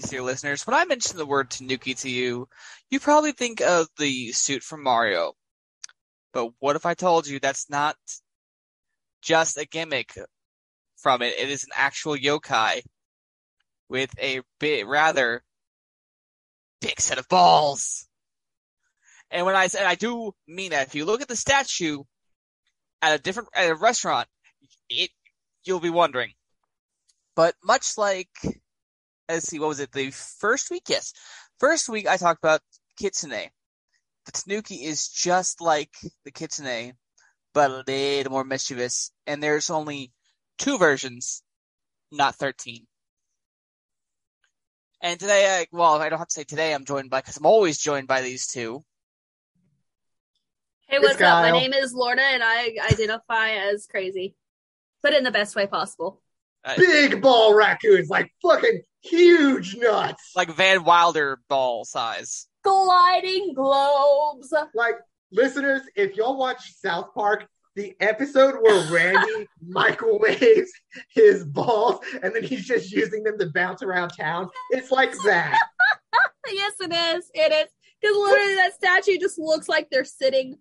Greetings, your listeners. When I mention the word Tanuki to you, you probably think of the suit from Mario. But what if I told you that's not just a gimmick from it? It is an actual yokai with a bit rather big set of balls. And when I said I do mean that, if you look at the statue at a different at a restaurant, it you'll be wondering. But much like let's see, what was it? The first week, yes. First week I talked about Kitsune. The Tanuki is just like the Kitsune, but a little more mischievous. And there's only two versions, not 13. And today, I, well, I don't have to say today I'm joined by, because I'm always joined by these two. Hey, what's up? My name is Lorna, and I identify as crazy, but in the best way possible. Uh, Big ball raccoons, like fucking huge nuts, like Van Wilder ball size, gliding globes. Like listeners, if y'all watch South Park, the episode where Randy microwaves his balls and then he's just using them to bounce around town, it's like that. yes, it is. It is because literally that statue just looks like they're sitting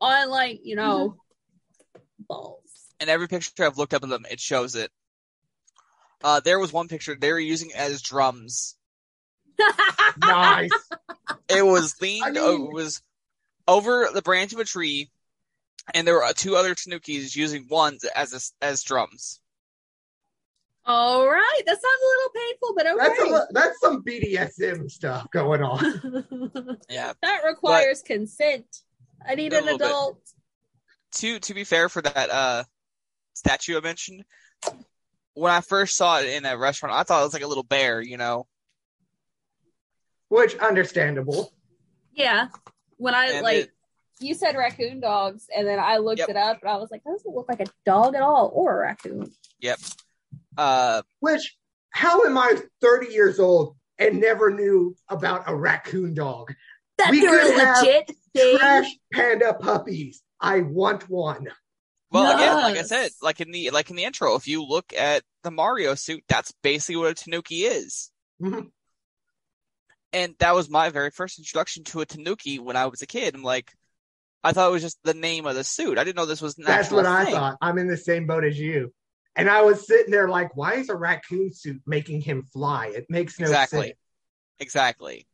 on like you know mm-hmm. balls. And every picture I've looked up of them, it shows it. Uh, there was one picture they were using as drums. nice. It was leaned. I mean... It was over the branch of a tree, and there were two other tanukis using ones as a, as drums. All right, that sounds a little painful, but okay. That's, a, that's some BDSM stuff going on. yeah, that requires but, consent. I need an adult. Bit. To to be fair, for that uh, statue I mentioned, when I first saw it in a restaurant, I thought it was like a little bear, you know. Which understandable. Yeah. When I and like it, you said raccoon dogs, and then I looked yep. it up and I was like, that doesn't look like a dog at all or a raccoon. Yep. Uh which how am I 30 years old and never knew about a raccoon dog? That's we could legit have trash panda puppies. I want one. Well, yes. again, like I said, like in the like in the intro, if you look at the Mario suit, that's basically what a Tanuki is. Mm-hmm. And that was my very first introduction to a Tanuki when I was a kid. I'm like, I thought it was just the name of the suit. I didn't know this was. That's what thing. I thought. I'm in the same boat as you. And I was sitting there like, why is a raccoon suit making him fly? It makes no exactly. sense. Exactly.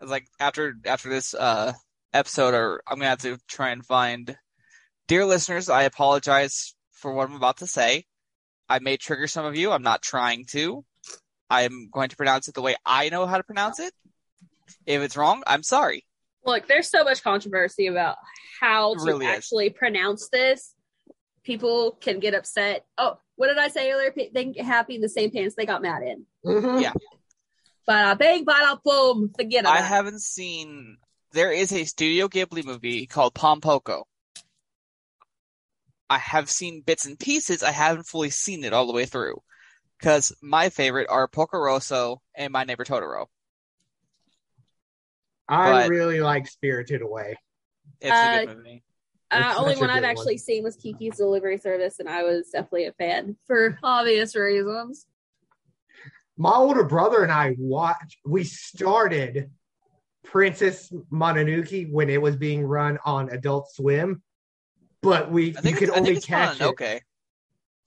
I was like, after after this uh episode, or I'm gonna have to try and find Dear listeners, I apologize for what I'm about to say. I may trigger some of you. I'm not trying to. I'm going to pronounce it the way I know how to pronounce it. If it's wrong, I'm sorry. Look, there's so much controversy about how to really actually is. pronounce this. People can get upset. Oh, what did I say earlier? They get happy in the same pants they got mad in. Mm-hmm. Yeah. Bada bang, bada boom. Forget it. I haven't seen. There is a Studio Ghibli movie called Pom Poko I have seen bits and pieces. I haven't fully seen it all the way through. Because my favorite are Porco and My Neighbor Totoro. I but really like Spirited Away. It's uh, a good movie. Uh, only one I've actually one. seen was Kiki's Delivery Service, and I was definitely a fan for obvious reasons. My older brother and I watched. We started Princess Mononoke when it was being run on Adult Swim, but we you could only catch it. Okay.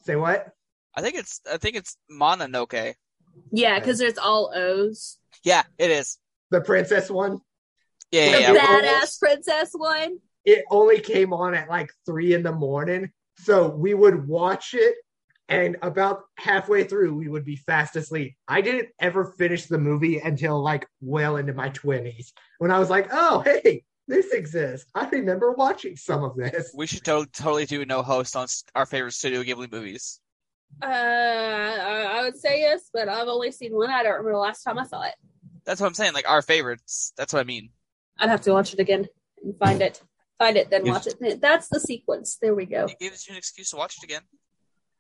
Say what? I think it's I think it's Mononoke. Yeah, because there's all O's. Yeah, it is the princess one. Yeah, the yeah, badass princess one. It only came on at like three in the morning, so we would watch it, and about halfway through, we would be fast asleep. I didn't ever finish the movie until like well into my twenties, when I was like, "Oh, hey, this exists. I remember watching some of this. We should to- totally do no host on our favorite Studio Ghibli movies. Uh, I would say yes, but I've only seen one. I don't remember the last time I saw it. That's what I'm saying. Like our favorites. That's what I mean. I'd have to watch it again and find it. Find it, then watch it. That's the sequence. There we go. It gives you an excuse to watch it again.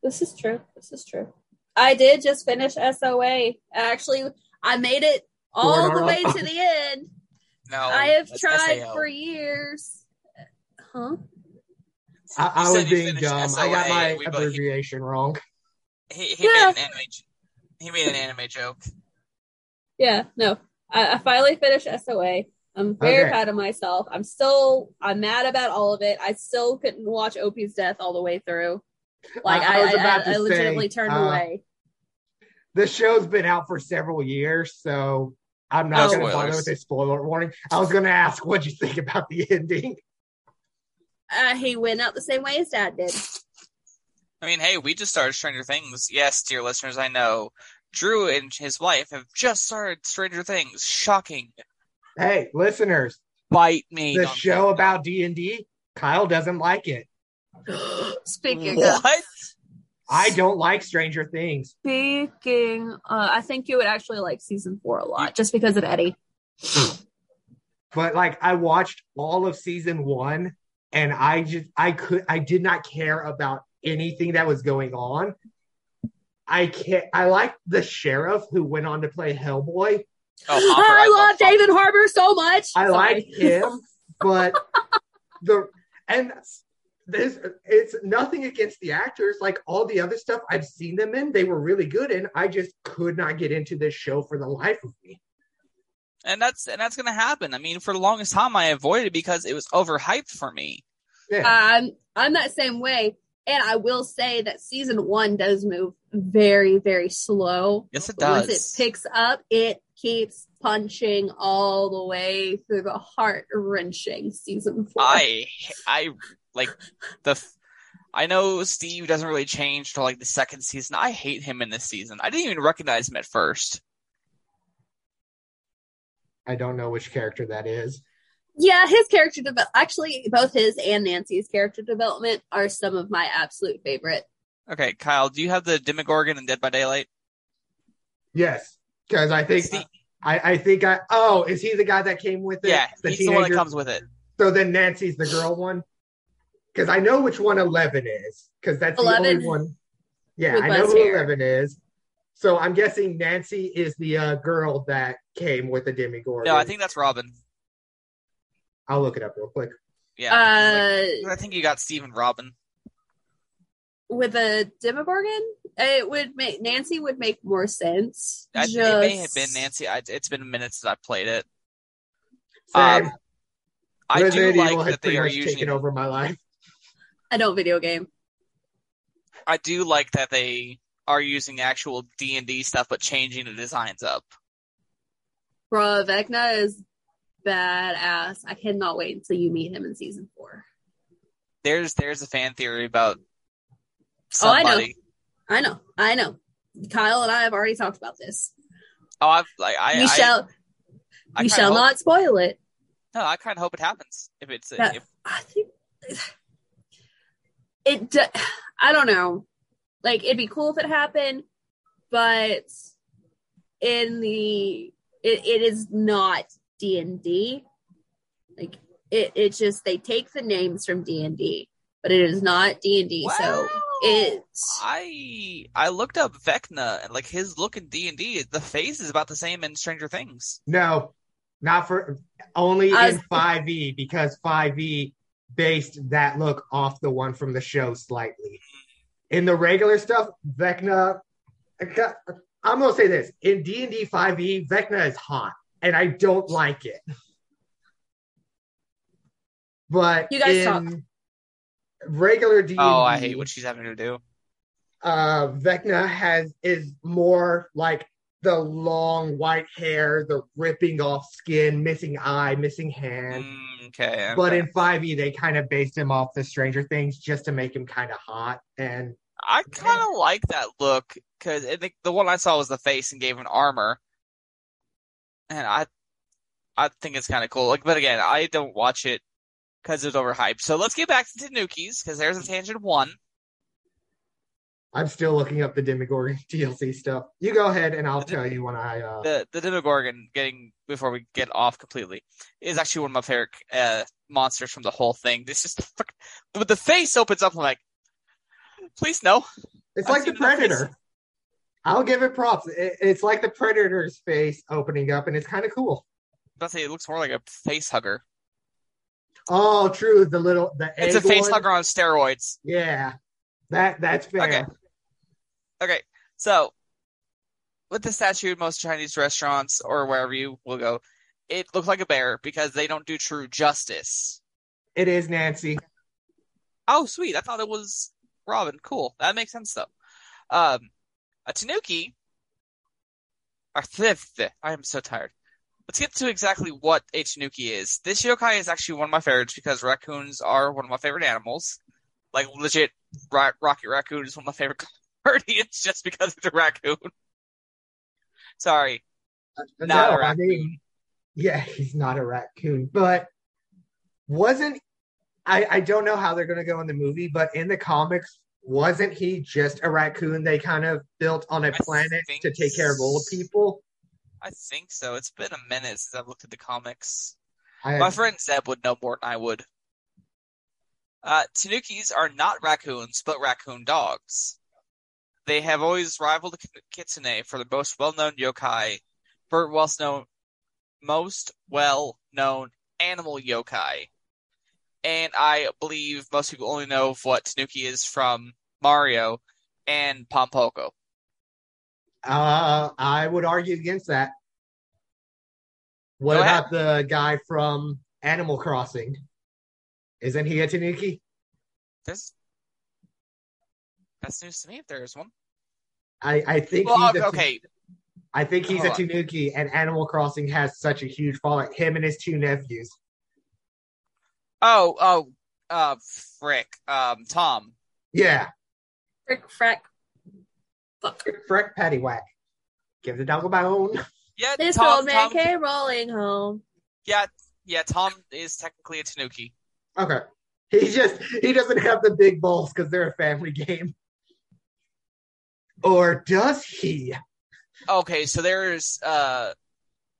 This is true. This is true. I did just finish SOA. Actually, I made it all the way to the end. No, I have tried SAO. for years. Huh? I, I was being dumb. SOA, I got my abbreviation he, wrong. He, he yeah. made an animation. He made an anime joke. Yeah, no. I, I finally finished SOA. I'm very okay. proud of myself. I'm still I'm mad about all of it. I still couldn't watch Opie's death all the way through. Like I, I, I, I legitimately say, turned uh, away. The show's been out for several years, so I'm not no going to bother with a spoiler warning. I was going to ask what you think about the ending. Uh, he went out the same way his dad did. I mean, hey, we just started Stranger Things. Yes, dear listeners, I know. Drew and his wife have just started Stranger Things. Shocking. Hey, listeners, bite me. The show about D and D. Kyle doesn't like it. Speaking what? Of, I don't like Stranger Things. Speaking, uh, I think you would actually like season four a lot, just because of Eddie. but like, I watched all of season one, and I just I could I did not care about anything that was going on. I can't. I like the sheriff who went on to play Hellboy. Oh, Hopper, I, I, love, love David Harbour so much. I Sorry. like him, but the and this it's nothing against the actors. Like all the other stuff I've seen them in, they were really good, and I just could not get into this show for the life of me. And that's and that's gonna happen. I mean, for the longest time, I avoided it because it was overhyped for me. Yeah. Um, I'm that same way. And I will say that season one does move very, very slow. Yes, it does. Once it picks up, it keeps punching all the way through the heart wrenching season four. I, I like the. I know Steve doesn't really change till like the second season. I hate him in this season. I didn't even recognize him at first. I don't know which character that is. Yeah, his character development, actually, both his and Nancy's character development are some of my absolute favorite. Okay, Kyle, do you have the Demogorgon and Dead by Daylight? Yes, because I think Steve, I, I think I. Oh, is he the guy that came with it? Yeah, the he's teenager? the one that comes with it. So then Nancy's the girl one. Because I know which one Eleven is. Because that's 11 the only one. Yeah, I know who hair. Eleven is. So I'm guessing Nancy is the uh, girl that came with the Demogorgon. No, I think that's Robin. I'll look it up real quick. Yeah, uh, like, I think you got Stephen Robin with a Demogorgon. It would make Nancy would make more sense. I, Just... It may have been Nancy. I, it's been minutes since I played it. Um, I do like that they are using taken over my life. I don't video game. I do like that they are using actual D and D stuff, but changing the designs up. Bruh, Vecna is badass. I cannot wait until you meet him in season four. There's there's a fan theory about somebody. Oh, I know. I know. I know. Kyle and I have already talked about this. Oh, I've like I. We I, shall. I we shall hope, not spoil it. No, I kind of hope it happens. If it's, that, if, I think it. I don't know. Like it'd be cool if it happened, but in the it, it is not D and D. Like it, it's just they take the names from D and D, but it is not D and D. So it's I I looked up Vecna and like his look in D and D, the face is about the same in Stranger Things. No, not for only was, in Five E because Five E based that look off the one from the show slightly. In the regular stuff, Vecna. I'm gonna say this in D and D Five E, Vecna is hot and I don't like it. But you guys talk. Regular D. Oh, I hate what she's having to do. Uh, Vecna has is more like the long white hair, the ripping off skin, missing eye, missing hand. Mm, okay, okay, But in 5e, they kind of based him off the Stranger Things just to make him kind of hot. And I kind of like that look because the one I saw was the face and gave him armor and I I think it's kind of cool. Like, but again, I don't watch it because it's overhyped. So let's get back to Tanukis because there's a tangent one. I'm still looking up the Demogorgon DLC stuff. You go ahead, and I'll the, tell you when I. Uh... The the Demogorgon, getting before we get off completely, is actually one of my favorite uh, monsters from the whole thing. This is but the face opens up. I'm like, please no. It's I've like the Predator. I'll give it props. It, it's like the Predator's face opening up, and it's kind of cool. I say it looks more like a face hugger. Oh, true. The little the it's a face one. hugger on steroids. Yeah, that that's fair. Okay. Okay. So with the statue at most Chinese restaurants or wherever you will go, it looked like a bear because they don't do true justice. It is Nancy. Oh, sweet. I thought it was Robin. Cool. That makes sense though. Um, a Tanuki. Or th- th- I am so tired. Let's get to exactly what a Tanuki is. This yokai is actually one of my favorites because raccoons are one of my favorite animals. Like legit, Ro- Rocket Raccoon is one of my favorite guardians just because it's a raccoon. Sorry, not no, a I raccoon. mean, yeah, he's not a raccoon, but wasn't I? I don't know how they're going to go in the movie, but in the comics, wasn't he just a raccoon they kind of built on a I planet to take care of all the people? I think so. It's been a minute since I've looked at the comics. I, My friend Zeb would know more than I would. Uh, Tanukis are not raccoons, but raccoon dogs. They have always rivaled the kitsune for the most well-known yokai, for most known, most well-known animal yokai. And I believe most people only know of what Tanuki is from Mario and Pompoko. uh, I would argue against that. What Go about the guy from Animal Crossing? Isn't he a Tanuki? There's that's news to me if there is one. I, I think Well, he's okay, I think he's a Hold on. Tanuki, and Animal Crossing has such a huge following. Him and his two nephews. Oh, oh, uh, frick. Um, Tom. Yeah, Frick, frack. Fuck. Freck Paddywhack. Give the dog a bone. Yeah, This Tom. old man Tom came rolling home. yeah, yeah. Tom is technically a Tanuki. Okay. He just he doesn't have the big balls because they're a family game. Or does he? Okay, so there's uh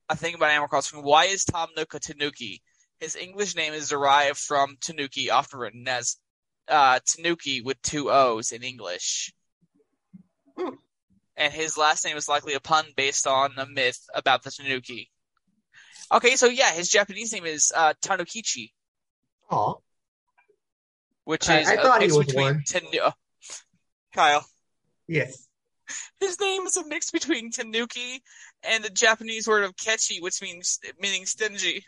a thing about Animal Crossing. Why is Tom Nook a Tanuki? His English name is derived from Tanuki, often written as uh, Tanooki with two O's in English. Hmm. And his last name is likely a pun based on a myth about the Tanuki. Okay, so yeah, his Japanese name is uh, Tanukichi, Aw. which I- is I a thought he was between one. Tanu- uh, Kyle. Yes. His name is a mix between Tanuki and the Japanese word of kechi, which means meaning stingy.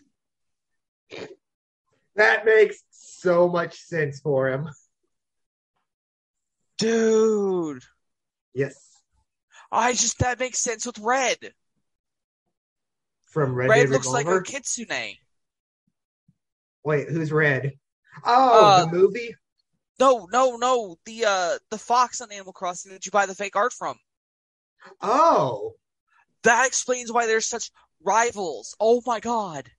That makes so much sense for him. Dude, Yes. I just that makes sense with red. From Red, Red, looks like Revolver. a kitsune. Wait, who's Red? Oh, Uh, the movie? No, no, no. The uh the fox on Animal Crossing that you buy the fake art from. Oh. That explains why there's such rivals. Oh my god.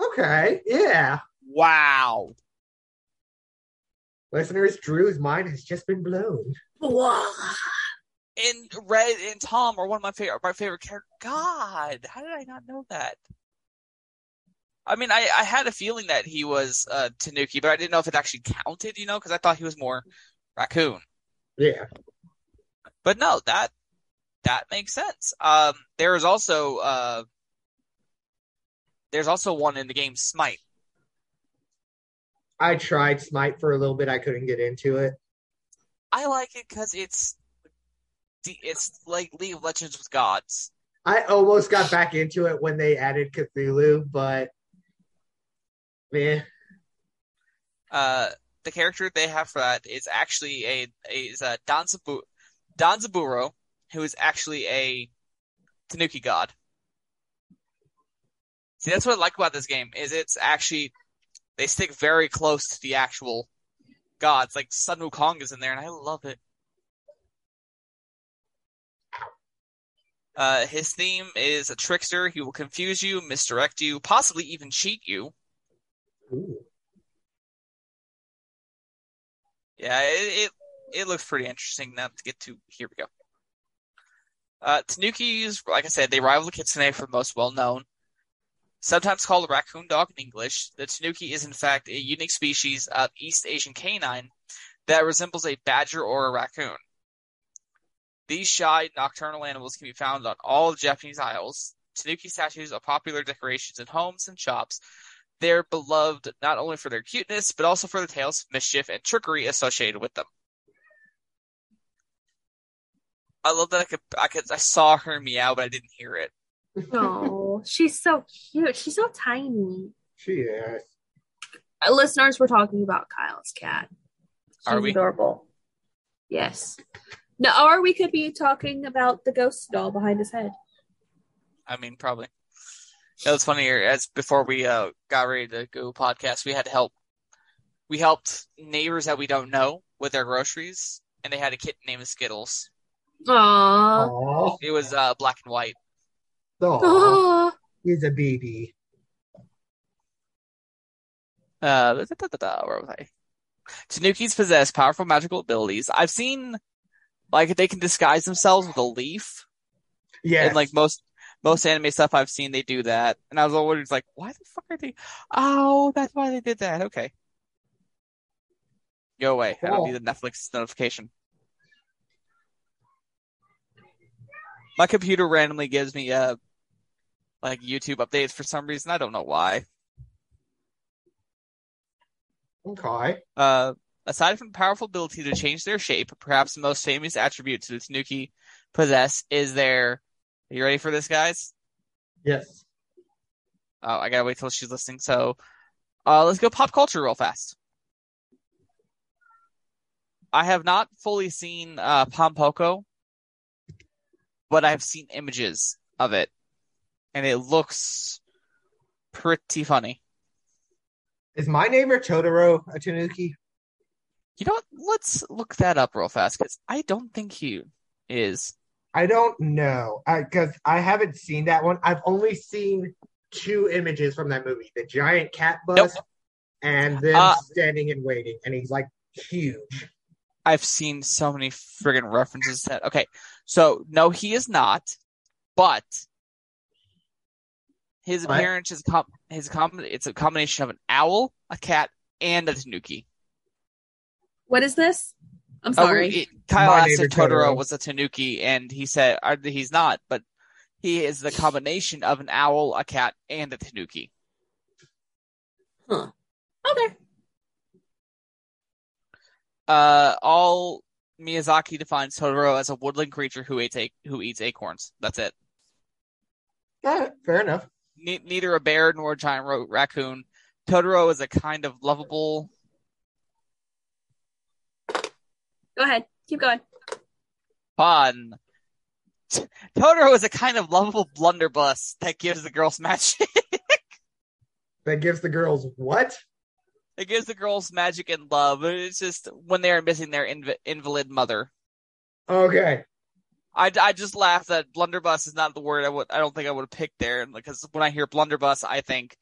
Okay. Yeah. Wow. Listeners, Drew's mind has just been blown. And Red and Tom are one of my favorite my favorite characters. God, how did I not know that? I mean, I, I had a feeling that he was uh, Tanuki, but I didn't know if it actually counted, you know, because I thought he was more raccoon. Yeah. But no, that that makes sense. Um, there is also uh, there's also one in the game Smite. I tried Smite for a little bit. I couldn't get into it. I like it because it's it's like League of Legends with gods. I almost got back into it when they added Cthulhu, but man, Uh, the character they have for that is actually a, is a Danzabu, Danzaburo, who is actually a Tanuki god. See, that's what I like about this game is it's actually they stick very close to the actual gods. Like Sun Wukong is in there, and I love it. Uh, his theme is a trickster. He will confuse you, misdirect you, possibly even cheat you. Ooh. Yeah, it, it it looks pretty interesting. Now to get to here we go. Uh, Tanukis, like I said, they rival the Kitsune for the most well known. Sometimes called a raccoon dog in English, the Tanuki is in fact a unique species of East Asian canine that resembles a badger or a raccoon. These shy nocturnal animals can be found on all Japanese isles. Tanuki statues are popular decorations in homes and shops. They're beloved not only for their cuteness, but also for the tales of mischief and trickery associated with them. I love that I could, I could, I saw her meow, but I didn't hear it. Oh, she's so cute. She's so tiny. She is. Uh, listeners, we're talking about Kyle's cat. She's Are we? adorable. Yes. No, or we could be talking about the ghost doll behind his head. I mean, probably. It was funny as before we uh, got ready to go podcast, we had to help. We helped neighbors that we don't know with their groceries, and they had a kitten named Skittles. Aww. Aw. It was uh, black and white. Aw. Aw. He's a baby. Uh, da, da, da, da, where was I? Tanukis possess powerful magical abilities. I've seen, like, they can disguise themselves with a leaf. Yeah. And like most most anime stuff I've seen, they do that. And I was always like, why the fuck are they? Oh, that's why they did that. Okay. Go away. I don't Cool. need a Netflix notification. My computer randomly gives me uh like YouTube updates for some reason. I don't know why. okay. Uh, aside from the powerful ability to change their shape, perhaps the most famous attribute to the Tanuki possess is their. Are you ready for this, guys? Yes. Oh, I gotta wait till she's listening. So, uh, let's go pop culture real fast. I have not fully seen uh, Pompoko, but I've seen images of it, and it looks pretty funny. Is my neighbor Totoro a Tanuki? You know what? Let's look that up real fast because I don't think he is. I don't know because I, haven't seen that one. I've only seen two images from that movie: the giant cat bus Nope. and them Uh, standing and waiting, and he's like huge. I've seen so many friggin' references that. Okay, so no, he is not, but his What? appearance is com- his com- it's a combination of an owl, a cat, and a tanuki. What is this? I'm Oh, sorry. it- Kyle My asked if Totoro Totoro. was a tanuki, and he said uh, he's not, but he is the combination of an owl, a cat, and a tanuki. Huh. Okay. Uh, all Miyazaki defines Totoro as a woodland creature who eats a- who eats acorns. That's it. Ah, fair enough. ne- neither a bear nor a giant ro- raccoon. Totoro is a kind of lovable. Go ahead. Keep going. Fun. Totoro is a kind of lovable blunderbuss that gives the girls magic. That gives the girls what? it gives the girls magic and love. It's just when they are missing their inv- invalid mother. Okay. I, I just laugh that blunderbuss is not the word I would. I don't think I would have picked there because when I hear blunderbuss, I think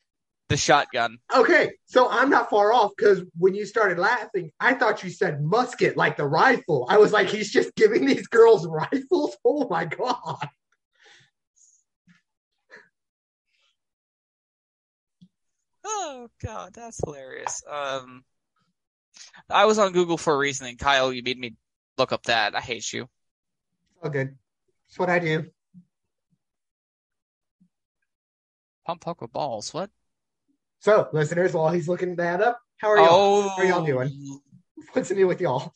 the shotgun. Okay, so I'm not far off because when you started laughing, I thought you said musket, like the rifle. I was like, he's just giving these girls rifles? Oh my god. Oh god, that's hilarious. Um, I was on Google for a reason, and Kyle, you made me look up that. I hate you. Oh, good. That's what I do. Pump puck with balls. What? So, listeners, while he's looking that up, how are y'all? Oh, How are y'all doing? What's new with y'all?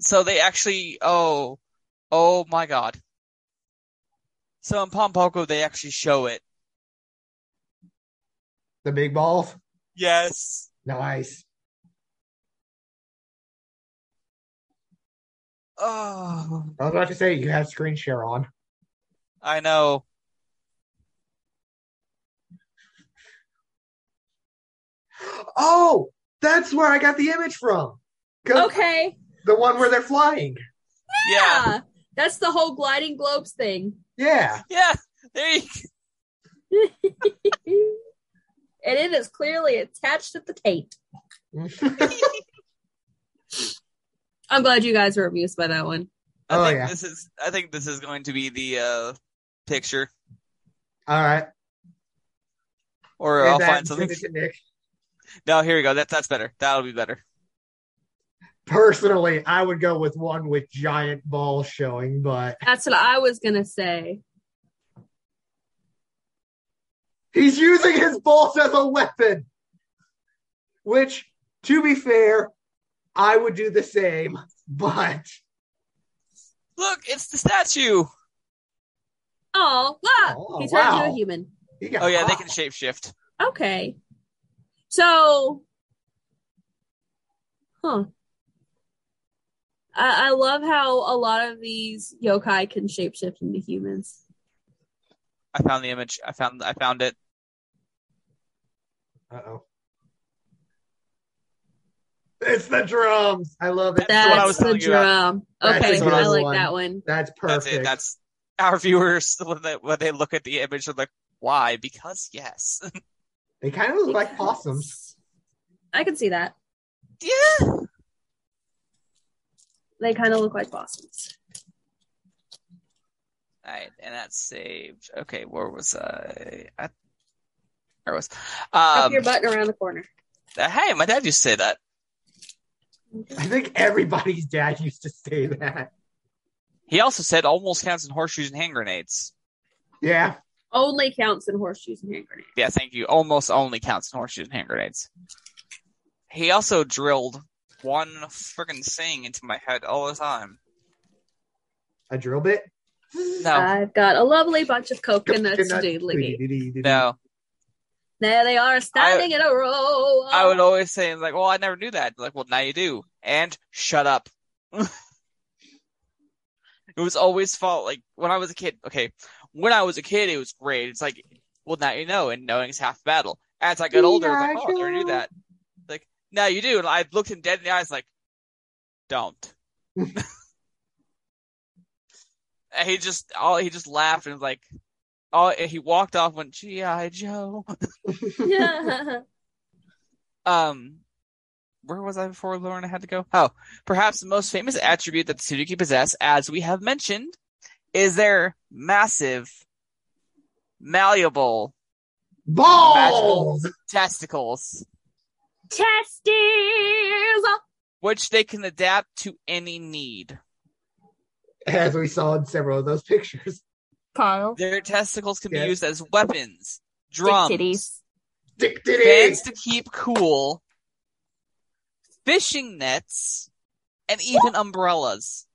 So they actually. Oh, oh my god. So in Pompoko, they actually show it. The big balls? Yes. Nice. Oh, I was about to say you have screen share on. I know. Oh, that's where I got the image from. Okay. The one where they're flying. Yeah. That's the whole gliding globes thing. Yeah. Yeah. There you. and it is clearly attached at the tape. I'm glad you guys were amused by that one. I Oh, think yeah. this is. I think this is going to be the uh picture, All right. or Save I'll that find something. No, here we go. That's that's better. That'll be better. Personally, I would go with one with giant balls showing, but That's what I was gonna say. he's using his balls as a weapon. Which, to be fair, I would do the same, but Look, it's the statue. Oh, oh wow. Oh, he turned into a human. Oh yeah, they can shapeshift. Okay. So, huh. I, I love how a lot of these yokai can shapeshift into humans. I found the image. I found. I found it. Uh-oh. It's the drums. I love it. That's what I was That's the telling you about. drum. That's Okay, a I like one. that one. That's That's perfect. it. That's our viewers when they when they look at the image, they're like, "Why?" Because yes. They kind of look like possums. I can see that. yeah. They kind of look like possums. All right, and that's saved. Okay, where was I? I where was? Up Um, your button around the corner. hey, my dad used to say that. I think everybody's dad used to say that. He also said almost counts in horseshoes and hand grenades. Yeah. Only counts in horseshoes and hand grenades. Yeah, thank you. Almost only counts in horseshoes and hand grenades. He also drilled one friggin' thing into my head all the time. A drill bit? No, I've got a lovely bunch of coconuts Coconut. doodling. no. There they are, standing in a row. I would always say like, "Well, I never knew that." Like, well, now you do. And shut up. it was always fault. Like when I was a kid. Okay, when I was a kid, it was great. It's like, well, now you know, and knowing is half the battle. As I got older, I was like, oh, I never knew that. Like now you do, and I looked him dead in the eyes, like, don't. and he just, all he just laughed and was like, oh, and he walked off. Went GI Joe. yeah. Um, where was I before Lorna had to go? Oh, perhaps the most famous attribute that the Tsurugi possess, as we have mentioned, is their massive, malleable Balls! testicles, Testes. which they can adapt to any need. As we saw in several of those pictures. Carl. Their testicles can Yes. be used as weapons, drums, titties. Dick diddy! fans to keep cool, fishing nets, and even umbrellas.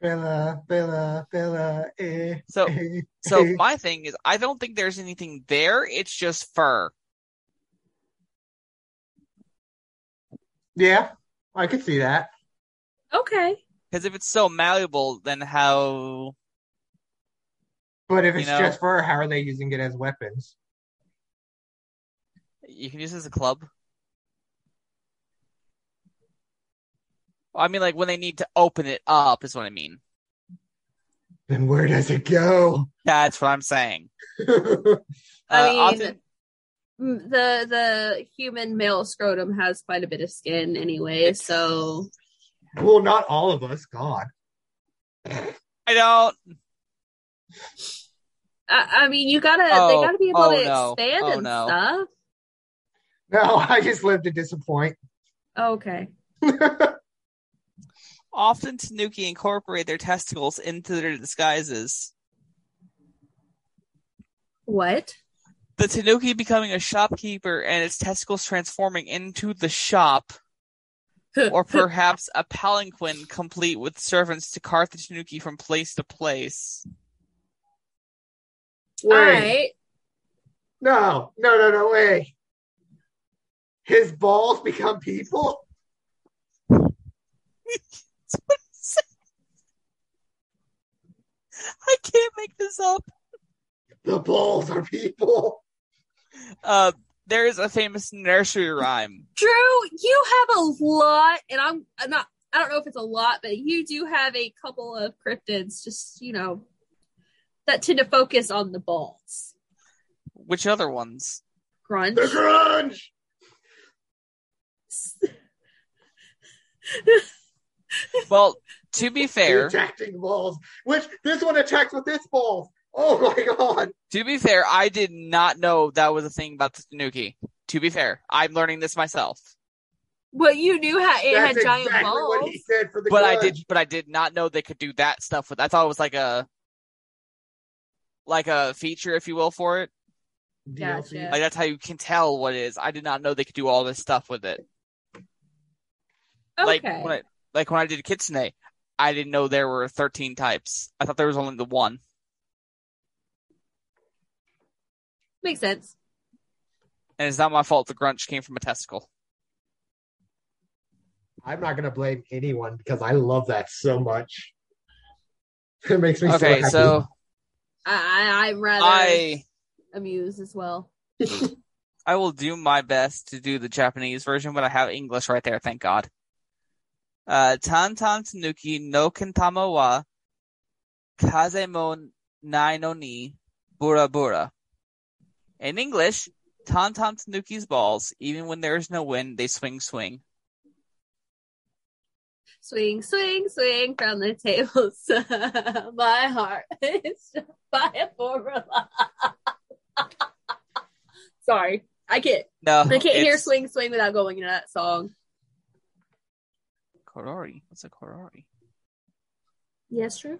Bella, Bella, Bella, eh. So, eh, so eh. my thing is, I don't think there's anything there. It's just fur. Yeah, I could see that. Okay. Because if it's so malleable, then how? But if You it's know- just fur, how are they using it as weapons? You can use it as a club. I mean, like when they need to open it up, is what I mean. Then where does it go? That's what I'm saying. I Uh, mean, often- The the human male scrotum has quite a bit of skin anyway, so well, not all of us. God. I don't. I, I mean you gotta Oh, they gotta be able oh, to no. expand Oh, and no. stuff. No, I just live to disappoint. Okay. Often Tanuki incorporate their testicles into their disguises. What? The Tanuki becoming a shopkeeper and its testicles transforming into the shop, or perhaps a palanquin complete with servants to cart the Tanuki from place to place. Wait. Alright. No, no, no, no, wait. His balls become people? That's what it said. I can't make this up. The balls are people. Uh, there is a famous nursery rhyme. Drew, you have a lot, and I'm, I'm not. I don't know if it's a lot, but you do have a couple of cryptids. Just you know, that tend to focus on the balls. Which other ones? Grunge. The grunge. Well, to be The fair, attacking balls. Which this one attacks with its balls. Oh my god. to be fair, I did not know that was a thing about the Tanuki. To be fair, I'm learning this myself. But you knew how it That's had giant exactly balls. what he said for the But I did, but I did not know they could do that stuff with. I thought it was like a, like a feature, if you will, for it. DLC. Gotcha. Like that's how you can tell what it is. I did not know they could do all this stuff with it. Okay. Like when I, like when I did Kitsune, I didn't know there were 13 types. I thought there was only the one. Makes sense. And it's not my fault the grunch came from a testicle. I'm not gonna blame anyone because I love that so much. It makes me so Okay, happy. so I, I I'm rather I amused as well. I will do my best to do the Japanese version, but I have English right there, thank God. Uh, Tantan Tanuki no Kintama wa Kaze mo nai no ni Bura Bura. In English, Tantan Tanuki's balls, even when there is no wind, they swing swing. Swing, swing, swing from the tables. My heart is by a formula. Sorry, I can't. No, I can't hear swing, swing without going into that song. Korori. What's a Korori? Yes, true.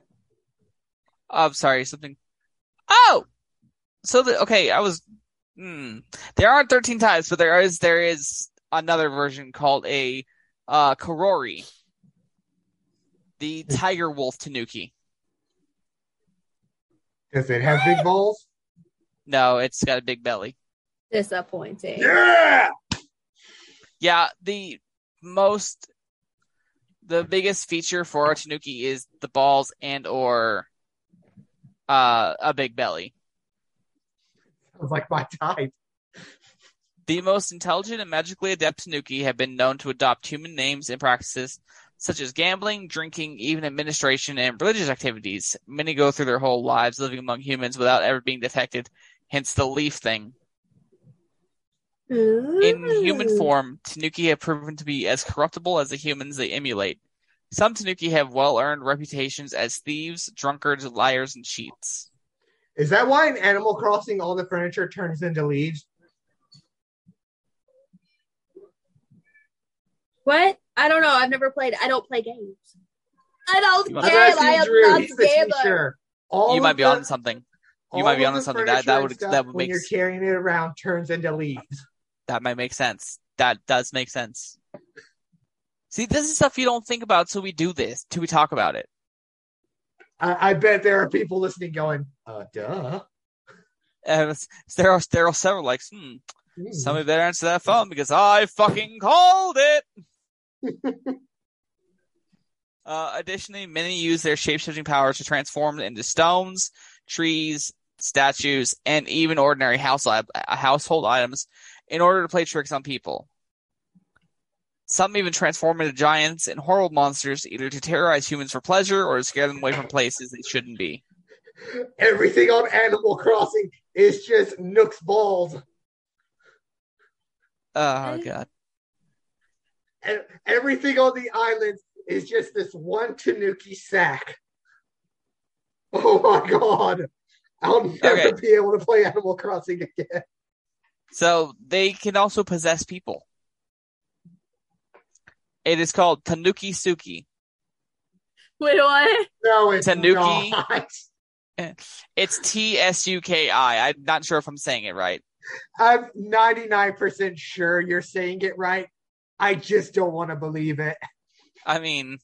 Oh, I'm sorry, something. Oh, so the okay, I was. Hmm. There aren't 13 types, but there is there is another version called a uh Korori, the Tiger Wolf Tanuki. Does it have big balls? No, it's got a big belly. Disappointing. Yeah. Yeah, the most, the biggest feature for a Tanuki is the balls and or uh a big belly. Sounds like my type. The most intelligent and magically adept Tanuki have been known to adopt human names and practices such as gambling, drinking, even administration, and religious activities. Many go through their whole lives living among humans without ever being detected, hence the leaf thing. In human form, Tanuki have proven to be as corruptible as the humans they emulate. Some Tanuki have well earned reputations as thieves, drunkards, liars, and cheats. Is that why in Animal Crossing all the furniture turns into leaves? What? I don't know. I've never played. I don't play games. I don't You game. I he's am not released a the gamer. All you might be the- on something. You might be on something. That- furniture that would- stuff, that would when make you're carrying it around turns into leaves. That might make sense. That does make sense. See, this is stuff you don't think about till we do this, till we talk about it. I, I bet there are people listening going, uh, duh. And there are there are several like, hmm, Hmm. somebody better answer that phone because I fucking called it. uh, additionally, many use their shape-shifting powers to transform into stones, trees, statues, and even ordinary house uh, household items in order to play tricks on people. Some even transform into giants and horrible monsters, either to terrorize humans for pleasure or to scare them away from places they shouldn't be. Everything on Animal Crossing is just Nook's balls. Oh Okay. god. And everything on the islands is just this one Tanuki sack. Oh my god. I'll never Okay. be able to play Animal Crossing again. So they can also possess people. It is called Tanuki Tsuki. Wait, what? No, it's Tanuki. not. It's T S U K I. I'm not sure if I'm saying it right. I'm 99% sure you're saying it right. I just don't want to believe it. I mean,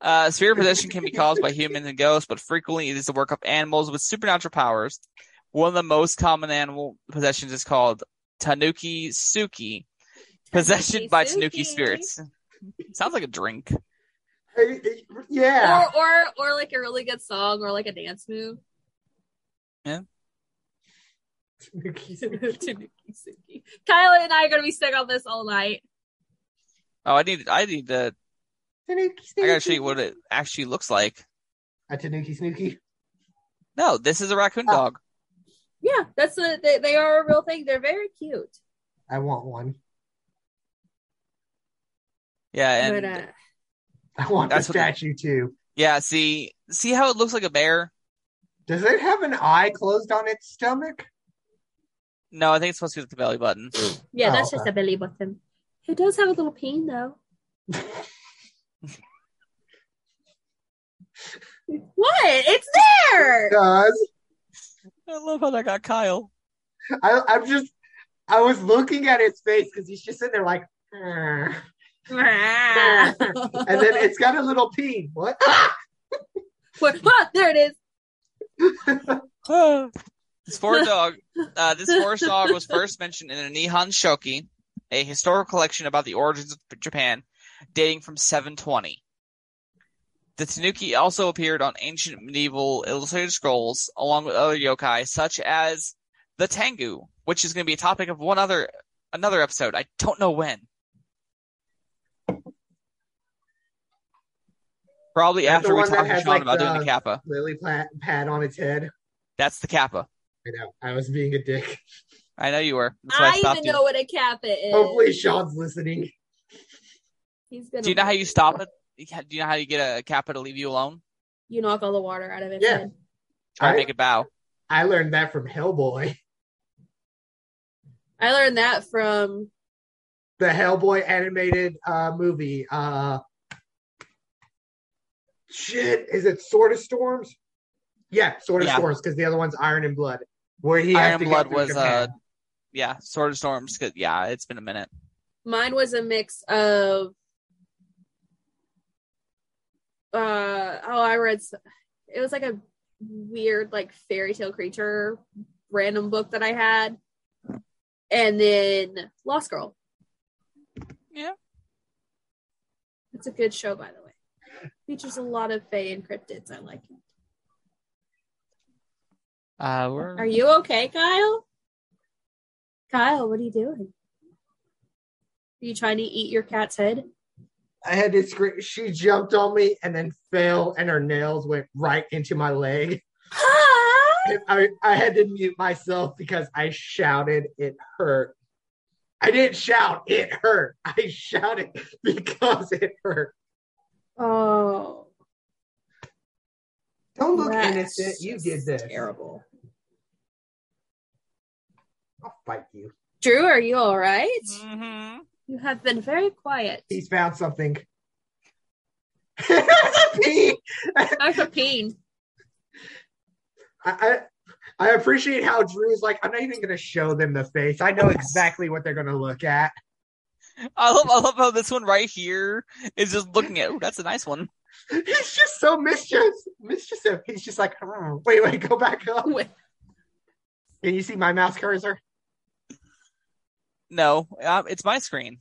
uh, spirit possession can be caused by humans and ghosts, but frequently it is the work of animals with supernatural powers. One of the most common animal possessions is called Tanuki Tsuki, possession by Tanuki Tanuki-suki. spirits. Sounds like a drink. I- I- yeah. Or, or, or like a really good song, or like a dance move. Yeah. Tanuki Tanuki-suki. Kyla and I are gonna be stuck on this all night. Oh, I need, I need to, Tanuki I gotta show you what it actually looks like. A Tanuki Snooki. No, this is a raccoon Oh. dog. Yeah, that's a they, they are a real thing. They're very cute. I want one. Yeah, but and uh, I want That's the what the- statue too. yeah, see, see how it looks like a bear? Does it have an eye closed on its stomach? No, I think it's supposed to be the belly button. yeah, Oh, that's just okay. a belly button. It does have a little peen though. What? It's there. Does I love how that got Kyle. I? I'm just. I was looking at his face because he's just sitting there like. And then it's got a little pee. What? What- ah, there it is. this four dog, uh, this forest dog was first mentioned in a Nihon Shoki, a historical collection about the origins of Japan, dating from 720. The Tanuki also appeared on ancient medieval illustrated scrolls, along with other yokai such as the Tengu, which is going to be a topic of one other another episode. I don't know when. Probably That's after we talk to Sean like, about doing the- the kappa. Lily pad, pad on its head. That's the kappa. I know. I was being a dick. I know you were. That's why I, I stopped even you. know what a kappa is. Hopefully, Sean's listening. He's gonna. Do you know how you stop it? Do you know how you get a kappa to leave you alone? You knock all the water out of it. Yeah. head. Try to I- make it bow. I learned that from Hellboy. I learned that from the Hellboy animated uh movie. Uh shit, is it Sword of Storms? Yeah, Sword of Yeah. Storms, because the other one's Iron and Blood, where he has Iron to Blood was Japan. uh yeah, Sword of Storms. 'cause- Yeah, it's been a minute. mine was a mix of. Uh oh, I read. It was like a weird, like fairy tale creature random book that I had, and then Lost Girl. Yeah. It's a good show, by the way. Features a lot of fae and cryptids. I like it. Uh, we're Are you okay, Kyle? Kyle, what are you doing? Are you trying to eat your cat's head? I had to scream. She jumped on me and then fell, and her nails went right into my leg. I, I had to mute myself because I shouted. It hurt. I didn't shout. It hurt. I shouted because it hurt. Oh, Don't look that's innocent. You did this. Terrible. I'll fight you. Drew, are you all right? Mhm. You have been very quiet. He's found something. There's a pee. I'm a pain. I, I I appreciate how Drew's like, I'm not even gonna show them the face. I know exactly what they're gonna look at. I love I love how this one right here is just looking at. Oh, that's a nice one. He's just so mischievous. Mischievous. He's just like, "Hmm, wait, wait, go back up. Wait. Can you see my mouse cursor? No, um, it's my screen.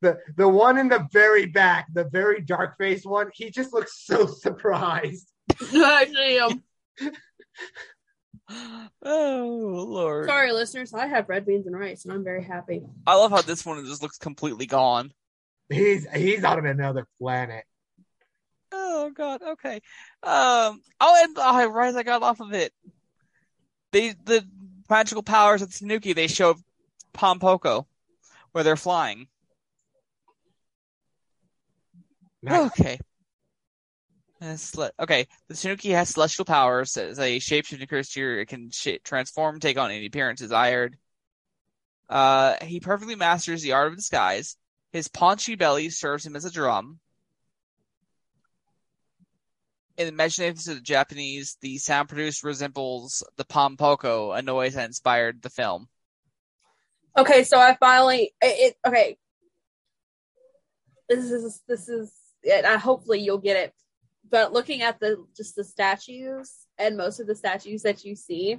The the one in the very back, the very dark faced one, he just looks so surprised. Actually, um, Oh lord! sorry, listeners. I have red beans and rice, and I'm very happy. I love how this one just looks completely gone. He's he's on another planet. Oh god. Okay. Um. Oh, and oh, right as I got off of it, they the magical powers of Tanuki they show Pompoko, where they're flying. Nice. Okay. Okay, the Tanuki has celestial powers. As a shapeshifting creature, it can sh- transform, take on any appearance desired. Uh, he perfectly masters the art of disguise. His paunchy belly serves him as a drum. In the imagination of the Japanese, the sound produced resembles the pompoko, a noise that inspired the film. Okay, so I finally it, it okay. This is this is it. Uh, hopefully you'll get it. But looking at the just the statues and most of the statues that you see,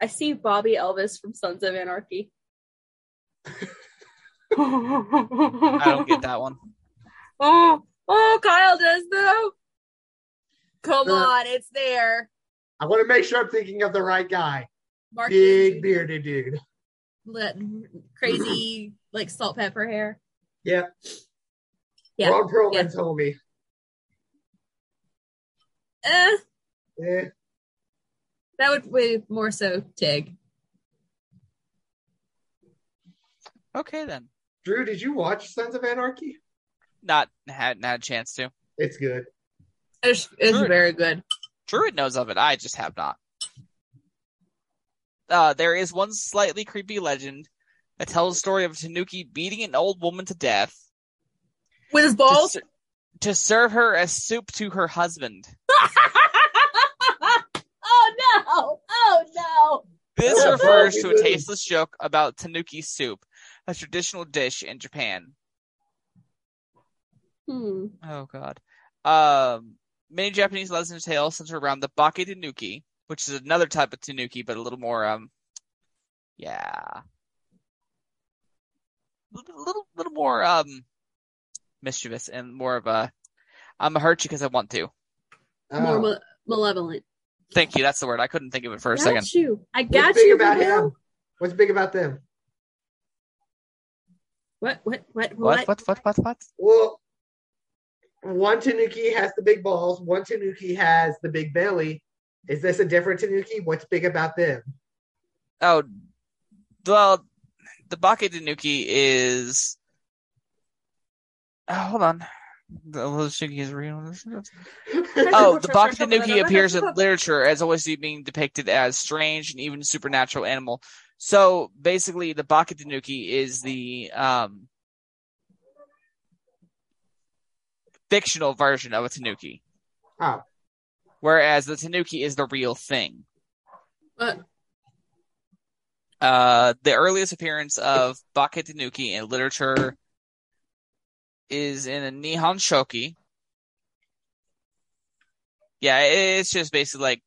I see Bobby Elvis from Sons of Anarchy. I don't get that one. Oh, oh, Kyle does though. Come Uh, on, it's there. I want to make sure I'm thinking of the right guy. Mark Big Anthony, bearded dude. Let- crazy like salt pepper hair. Yeah. Yeah, Ron Perlman yeah. told me. Eh, Eh, that would be more so Tig. Okay then. Drew, did you watch Sons of Anarchy? Not had not had a chance to. It's good. It's, it's Sure. very good. Druid knows of it. I just have not. Uh, there is one slightly creepy legend that tells the story of Tanuki beating an old woman to death With his to, balls. ser- to serve her as soup to her husband. oh no! Oh no! This Oh, refers to a tasteless joke about Tanuki soup, a traditional dish in Japan. Hmm. Oh god. Um, many Japanese legends and tales center around the Bake Tanuki, which is another type of Tanuki, but a little more um, yeah, a little little, little more um mischievous and more of a I'm gonna hurt you because I want to. More Oh. ma- malevolent. Thank you. That's the word. I couldn't think of it for a got second. you. I got big you. about Bill. him? What's big about them? What? What? What? What? What? What? What? What? Well, one Tanuki has the big balls. One Tanuki has the big belly. Is this a different Tanuki? What's big about them? Oh, well, the Bake Tanuki is. Oh, hold on. The Tanuki is real. Oh, the Bake Tanuki appears in literature as always being depicted as strange and even supernatural animal. So basically, the Bake Tanuki is the um, fictional version of a Tanuki, Oh, whereas the Tanuki is the real thing. What? Uh, the earliest appearance of Bake Tanuki in literature is in a Nihon Shoki. Yeah, it's just basically like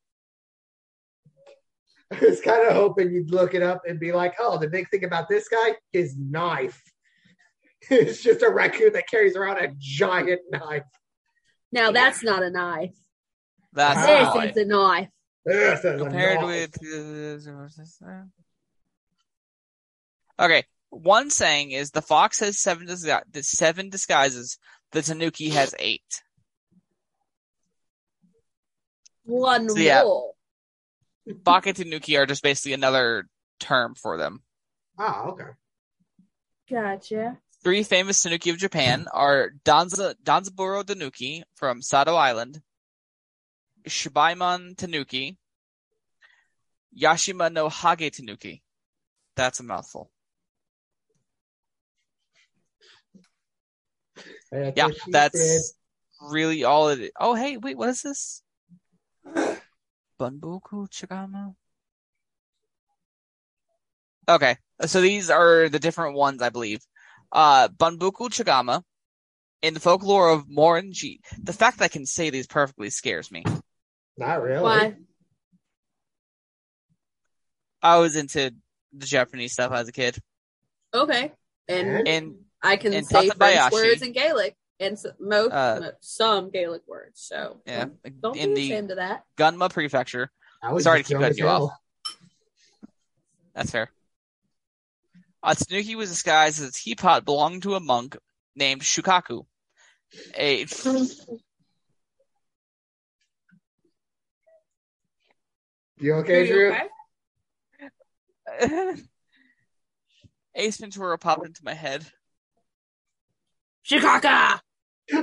I was kind of hoping you'd look it up and be like, "Oh, the big thing about this guy, his knife. It's just a raccoon that carries around a giant knife." Now that's not a knife. That's Wow. This is a knife. This is a compared knife. with okay one saying is the fox has seven disgu- the seven disguises the tanuki has eight One So, yeah. roll. baka tanuki are just basically another term for them Oh, okay. Gotcha. three famous tanuki of japan are danza danzaburo tanuki from sado island shibaimon tanuki yashima no hage tanuki that's a mouthful Yeah, that's really all it is. Oh, hey, wait, what is this? Bunbuku Chagama? Okay, so these are the different ones, I believe. Uh, Bunbuku Chagama, in the folklore of Morinji. The fact that I can say these perfectly scares me. Said. Not really. Why? I was into the Japanese stuff as a kid. Okay. And And I can and say French words in Gaelic and most Uh, some Gaelic words. So yeah, don't in be the ashamed of that. Gunma Prefecture. I was Sorry to keep cutting you hell. off. That's fair. Tanuki was disguised as a teapot belonging to a monk named Shukaku. A You Are okay, you Drew? okay? Ace Ventura popped into my head. Chicago.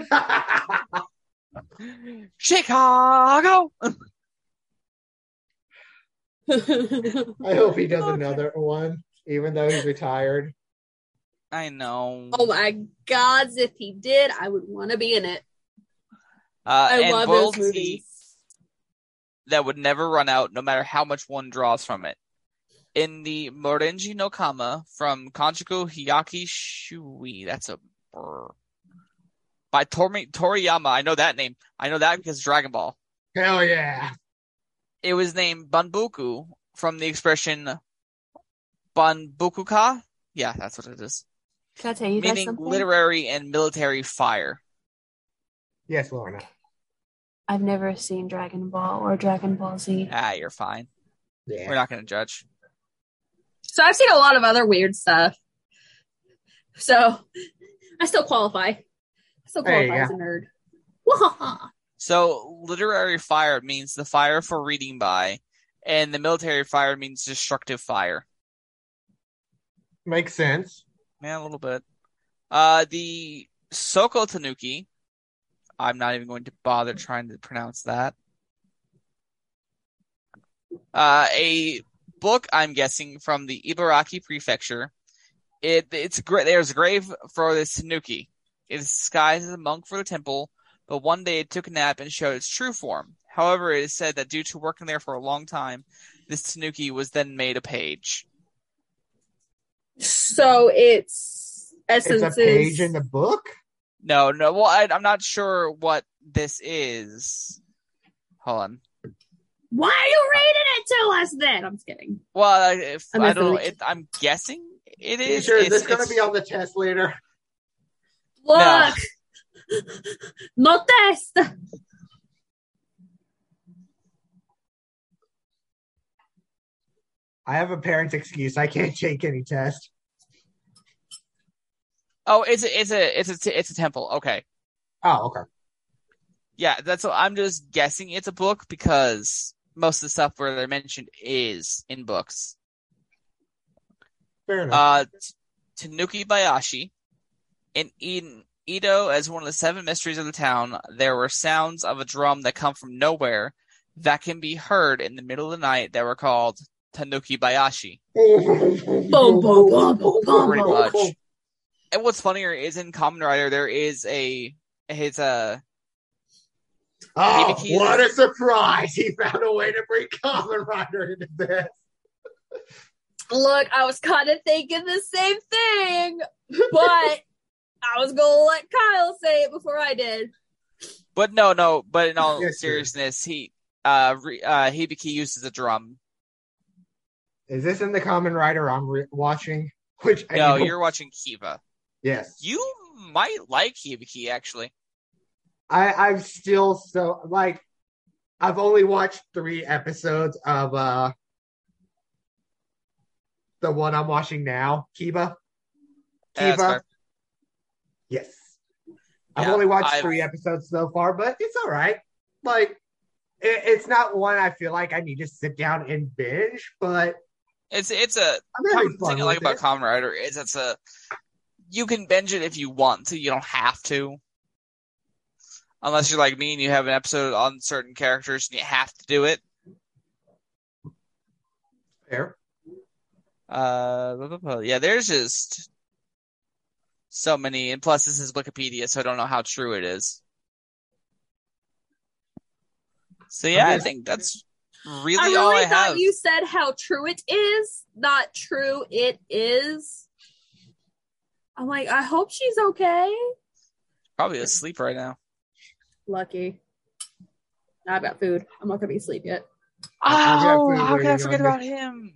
Chicago. I hope he does another one, even though he's retired. I know. oh my gods, if he did, I would want to be in it. uh, I and love those royalty movies. That would never run out, no matter how much one draws from it. In the Morinji no Kama from Kanchiku Hiyaki Shui, that's a brr. by Tori, Toriyama. I know that name. I know that because Dragon Ball. Hell yeah. It was named Bunbuku from the expression Bunbukuka. Yeah, that's what it is. Can I tell you Meaning something? literary and military fire. Yes, Lorna. I've never seen Dragon Ball or Dragon Ball Z. Ah, you're fine. Yeah. We're not going to judge. So I've seen a lot of other weird stuff. So I still qualify. I still There qualify as a nerd. Wahaha. So, literary fire means the fire for reading by, and the military fire means destructive fire. Makes sense. Yeah, a little bit. Uh, the Soko Tanuki, I'm not even going to bother trying to pronounce that. Uh, a book, I'm guessing, from the Ibaraki Prefecture. It it's great. There's a grave for this Tanuki. It is disguised as a monk for the temple, but one day it took a nap and showed its true form. However, it is said that due to working there for a long time, this Tanuki was then made a page. So it's It's essences. a page in the book. No, no. Well, I, I'm not sure what this is. Hold on. Why are you reading it to us then? I'm just kidding. Well, I- if I'm I don't know, it, I'm guessing it is. Teacher, is It's- this going to be on the test later? Look! No test! I have a parent's excuse. I can't take any test. Oh, it's a, it's a, it's a, t- it's a temple. Okay. Oh, okay. Yeah, that's what I'm just guessing it's a book because most of the stuff where they're mentioned is in books. Fair enough. Uh, Tanuki Bayashi. In Eden, Edo, as one of the seven mysteries of the town, there were sounds of a drum that come from nowhere that can be heard in the middle of the night that were called Tanuki Bayashi. boom, boom, boom, boom, boom, Pretty much. And what's funnier is in Kamen Rider there is a his uh Oh, Hibiki what is- a surprise! He found a way to bring Kamen Rider into this. Look, I was kind of thinking the same thing, but I was gonna let Kyle say it before I did. but no no but in all Yes, seriousness he uh re, uh Hibiki uses a drum. Is this in the Kamen Rider I'm re- watching? Which I No, know- you're watching Kiva. Yes. You might like Hibiki actually. I I'm still so like I've only watched three episodes of uh the one I'm watching now, Kiba. Kiba. Yes. I've Yeah, only watched I've- three episodes so far, but it's all right. Like it, it's not one I feel like I need to sit down and binge, but It's it's a common thing I like about. Kamen Rider is it's a you can binge it if you want to, you don't have to. Unless you're like me and you have an episode on certain characters and you have to do it. Fair. Uh, yeah, there's just so many, and plus this is Wikipedia, so I don't know how true it is. So yeah, I think that's I really all really I thought have. you said how true it is, not true it is. I'm like, I hope she's okay. Probably asleep right now. Lucky. Now I've got food. I'm not gonna be asleep yet. Oh, food how can I forget on about him?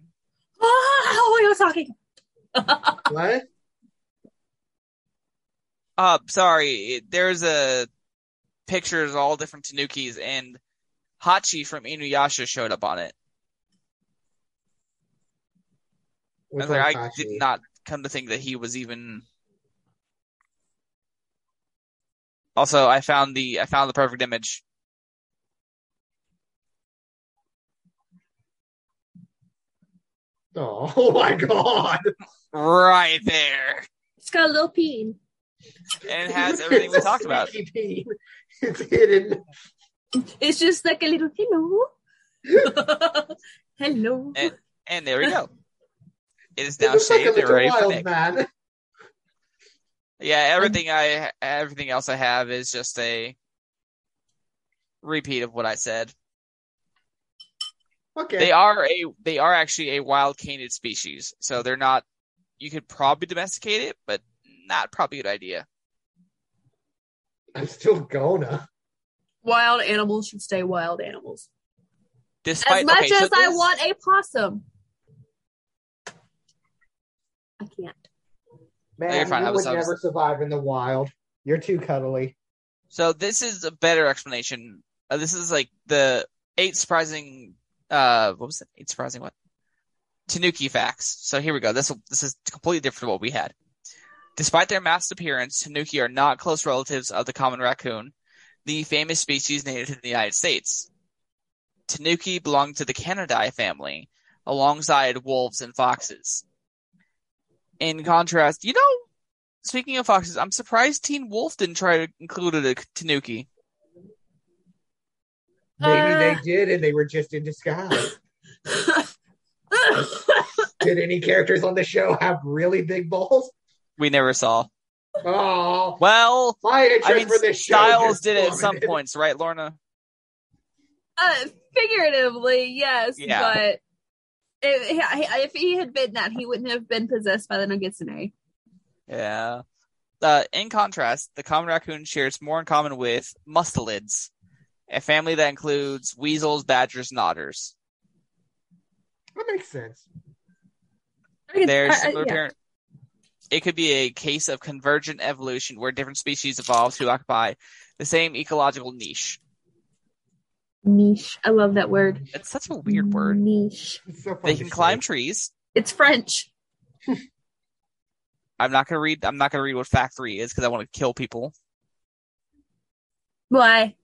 Oh, we were talking. What? Uh, sorry, there's a pictures of all different Tanukis, and Hachi from Inuyasha showed up on it. I, was like, one's I did not come to think that he was even. Also, I found the I found the perfect image. Oh, oh my god. Right there. It's got a little peen. And it has everything we a talked about. peen. It's hidden. It's just like a little hello. hello. And, and there we go. It is It now looks like a shaved and little ready for wild Nick. man. Yeah, everything I everything else I have is just a repeat of what I said. Okay. They are a they are actually a wild canid species, so they're not. You could probably domesticate it, but not probably a good idea. I'm still gonna. Wild animals should stay wild animals. Despite As much okay, so as I this- want a possum, I can't. Man, you're fine. I you was- would I was- never survive in the wild. You're too cuddly. So this is a better explanation. Uh, this is like the eight surprising. Uh, what was it? Eight surprising what? Tanuki facts. So here we go. This this is completely different from what we had. Despite their masked appearance, Tanuki are not close relatives of the common raccoon, the famous species native to the United States. Tanuki belong to the Canidae family, alongside wolves and foxes. In contrast, you know, speaking of foxes, I'm surprised Teen Wolf didn't try to include a Tanuki. Maybe Uh. they did and they were just in disguise. did any characters on the show have really big balls? We never saw. Oh, Well, my I mean, for this show Stiles just did it at some points, right, Lorna? uh, figuratively, yes, Yeah. but if, if he had been that, he wouldn't have been possessed by the Nogitsune. Yeah. Uh, in contrast, the common raccoon shares more in common with mustelids, a family that includes weasels, badgers, and otters. That makes sense. I can- Their I- I- similar yeah. parent. It could be a case of convergent evolution where different species evolve to occupy the same ecological niche. Niche. I love that word. It's such a weird word. Niche. So They can climb trees. It's French. I'm not gonna read. I'm not gonna read what fact three is because I want to kill people. Why?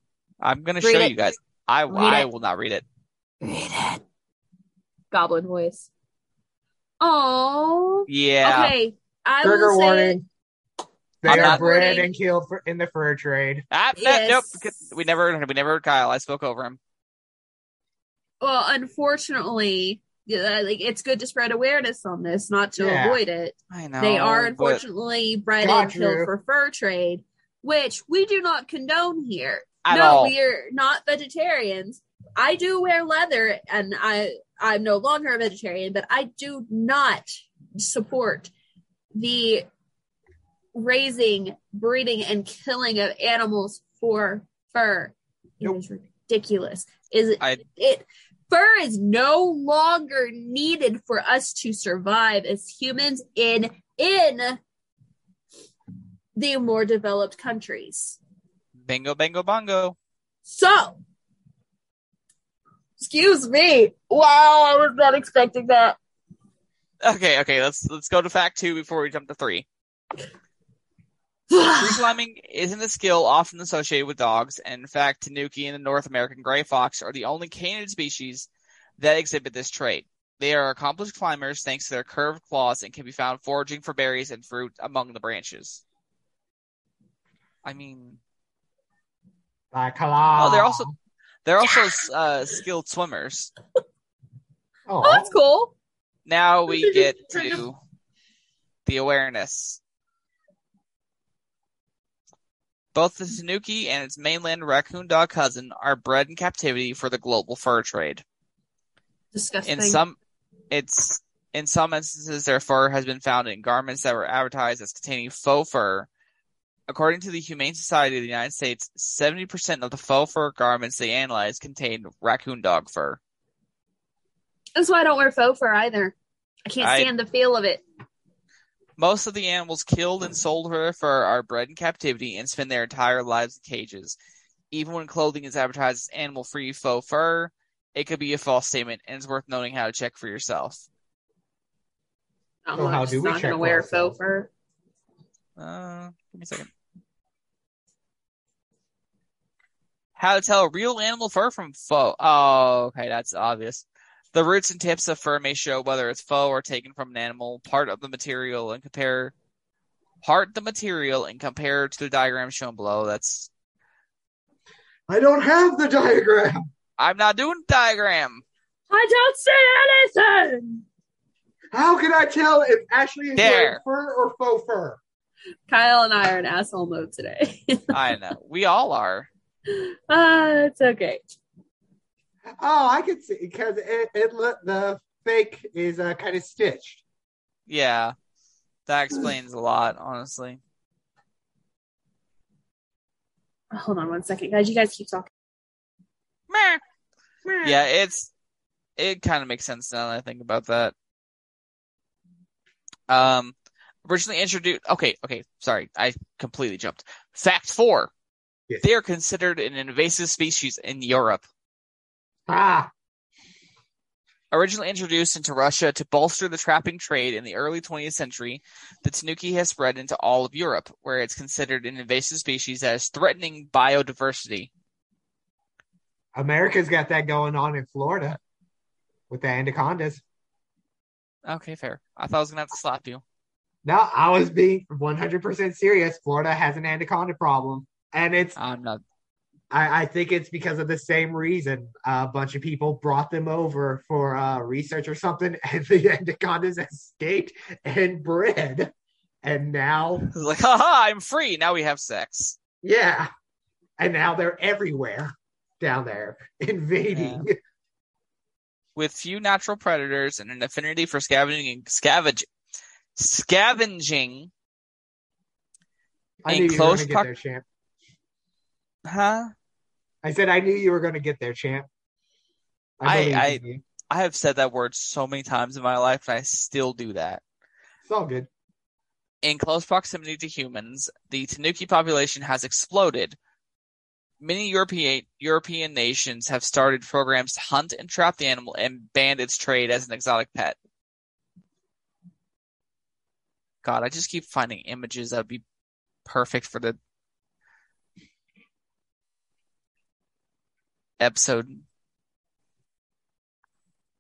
I'm gonna Read show it. you guys. I Read I it. will not read it. Read it. Goblin voice. Oh. Yeah. Okay. I Trigger will say warning. They I'm are not- bred Warning. and killed for, in the fur trade. Ah, no, Yes. nope. We never. We never heard Kyle. I spoke over him. Well, unfortunately, yeah, like it's good to spread awareness on this, not to Yeah. avoid it. I know. they are unfortunately bred and killed for fur trade, which we do not condone here. At no, all. we are not vegetarians. I do wear leather, and I I'm no longer a vegetarian, but I do not support the raising, breeding, and killing of animals for fur. Nope. is ridiculous. Is it? I- it fur is no longer needed for us to survive as humans in in the more developed countries. Bingo, bingo bongo. So, excuse me. Wow, I was not expecting that. Okay, okay. Let's let's go to fact two before we jump to three. Tree climbing isn't a skill often associated with dogs, and in fact, Tanuki and the North American gray fox are the only canid species that exhibit this trait. They are accomplished climbers thanks to their curved claws and can be found foraging for berries and fruit among the branches. I mean, Like, hello. oh, they're also they're also uh, skilled swimmers. Oh, Oh, that's cool. Now we get to the awareness. Both the Tanuki and its mainland raccoon dog cousin are bred in captivity for the global fur trade. Disgusting. In some, it's in some instances their fur has been found in garments that were advertised as containing faux fur. According to the Humane Society of the United States, seventy percent of the faux fur garments they analyzed contained raccoon dog fur. That's why I don't wear faux fur either. I can't I- stand the feel of it. Most of the animals killed and sold for their fur are bred in captivity and spend their entire lives in cages. Even when clothing is advertised as animal free faux fur, it could be a false statement and it's worth knowing how to check for yourself. I'm So how do we not check gonna wear faux fur. Uh, give me a second. How to tell real animal fur from faux. Oh, okay, that's obvious. The roots and tips of fur may show whether it's faux or taken from an animal, part of the material and compare part the material and compare to the diagram shown below. That's I don't have the diagram. I'm not doing diagram. I don't see anything. How can I tell if Ashley is wearing fur or faux fur? Kyle and I are in asshole mode today. I know. We all are. Ah, it's okay. Oh, I can see because it, it look the fake is uh, kind of stitched. Yeah. That explains a lot, honestly. Hold on one second, guys. You guys keep talking. Yeah, it's it kind of makes sense now that I think about that. Um, originally introduced. Okay, okay, sorry, I completely jumped. Fact four: Yes. they are considered an invasive species in Europe. Ah, Originally introduced into Russia to bolster the trapping trade in the early 20th century, the tanuki has spread into all of Europe, where it's considered an invasive species that is threatening biodiversity. America's got that going on in Florida with the anacondas. Okay, fair. I thought I was gonna have to slap you. No, I was being 100% serious. Florida has an anaconda problem. And it's, I'm not. I, I think it's because of the same reason. a bunch of people brought them over for uh, research or something, and the anacondas escaped and bred. And now, like, haha, I'm free. Now we have sex. yeah. And now they're everywhere down there, invading. With few natural predators and an affinity for scavenging, scavenge, scavenging, I knew you were close going to get prox- there, champ. Huh? I said I knew you were going to get there, champ. I- I- I have said that word so many times in my life, and I still do that. It's all good. In close proximity to humans, the Tanuki population has exploded. Many European European nations have started programs to hunt and trap the animal and ban its trade as an exotic pet. God, I just keep finding images that would be perfect for the episode.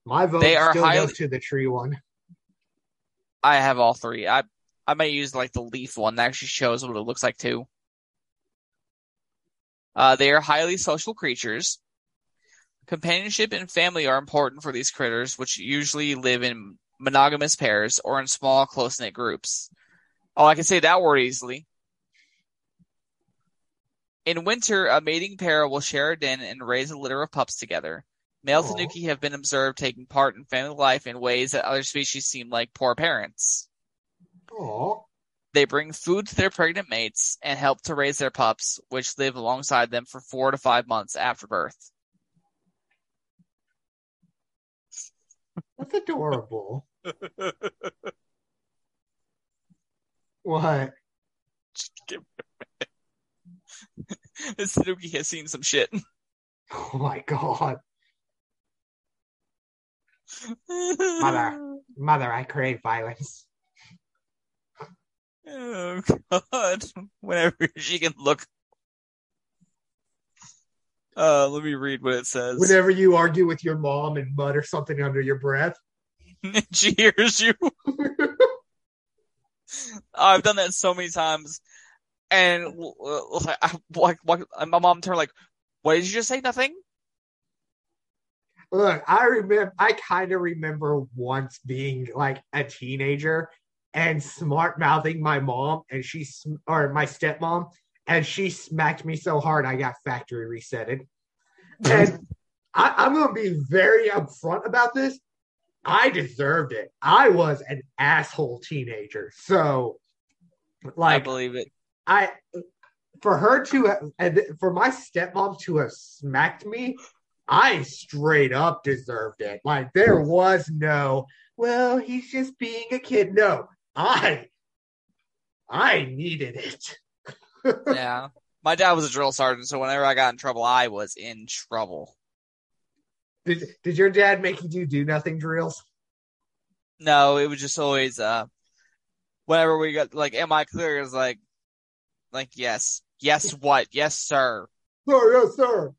My vote They are still highly- goes to the tree one. I have all three. I I might use like the leaf one that actually shows what it looks like too. Uh, they are highly social creatures. Companionship and family are important for these critters, which usually live in monogamous pairs or in small, close-knit groups. Oh, I can say that word easily. In winter, a mating pair will share a den and raise a litter of pups together. Male Aw. tanuki have been observed taking part in family life in ways that other species seem like poor parents. Oh, They bring food to their pregnant mates and help to raise their pups, which live alongside them for four to five months after birth. that's adorable. what? Tanuki has seen some shit. Oh my god, Mother. mother! I crave violence. Oh god. Whenever she can look. Uh, let me read what it says. Whenever you argue with your mom and mutter something under your breath, she hears you. I've done that so many times, and uh, like, I, like, like, my mom turned like, "What did you just say? Nothing." Look, I remember. I kind of remember once being like a teenager and smart mouthing my mom, and she sm- or my stepmom, and she smacked me so hard I got factory resetted. And I, I'm going to be very upfront about this. I deserved it. I was an asshole teenager, so I believe it. I for her to and for my stepmom to have smacked me, I straight up deserved it. Like there was no, well, he's just being a kid. No, I I needed it. Yeah. My dad was a drill sergeant, so whenever I got in trouble, I was in trouble. Did did your dad make you do do nothing drills? No, it was just always uh whenever we got like am I clear is like like yes. Yes what? Yes, sir. Sir, yes, sir.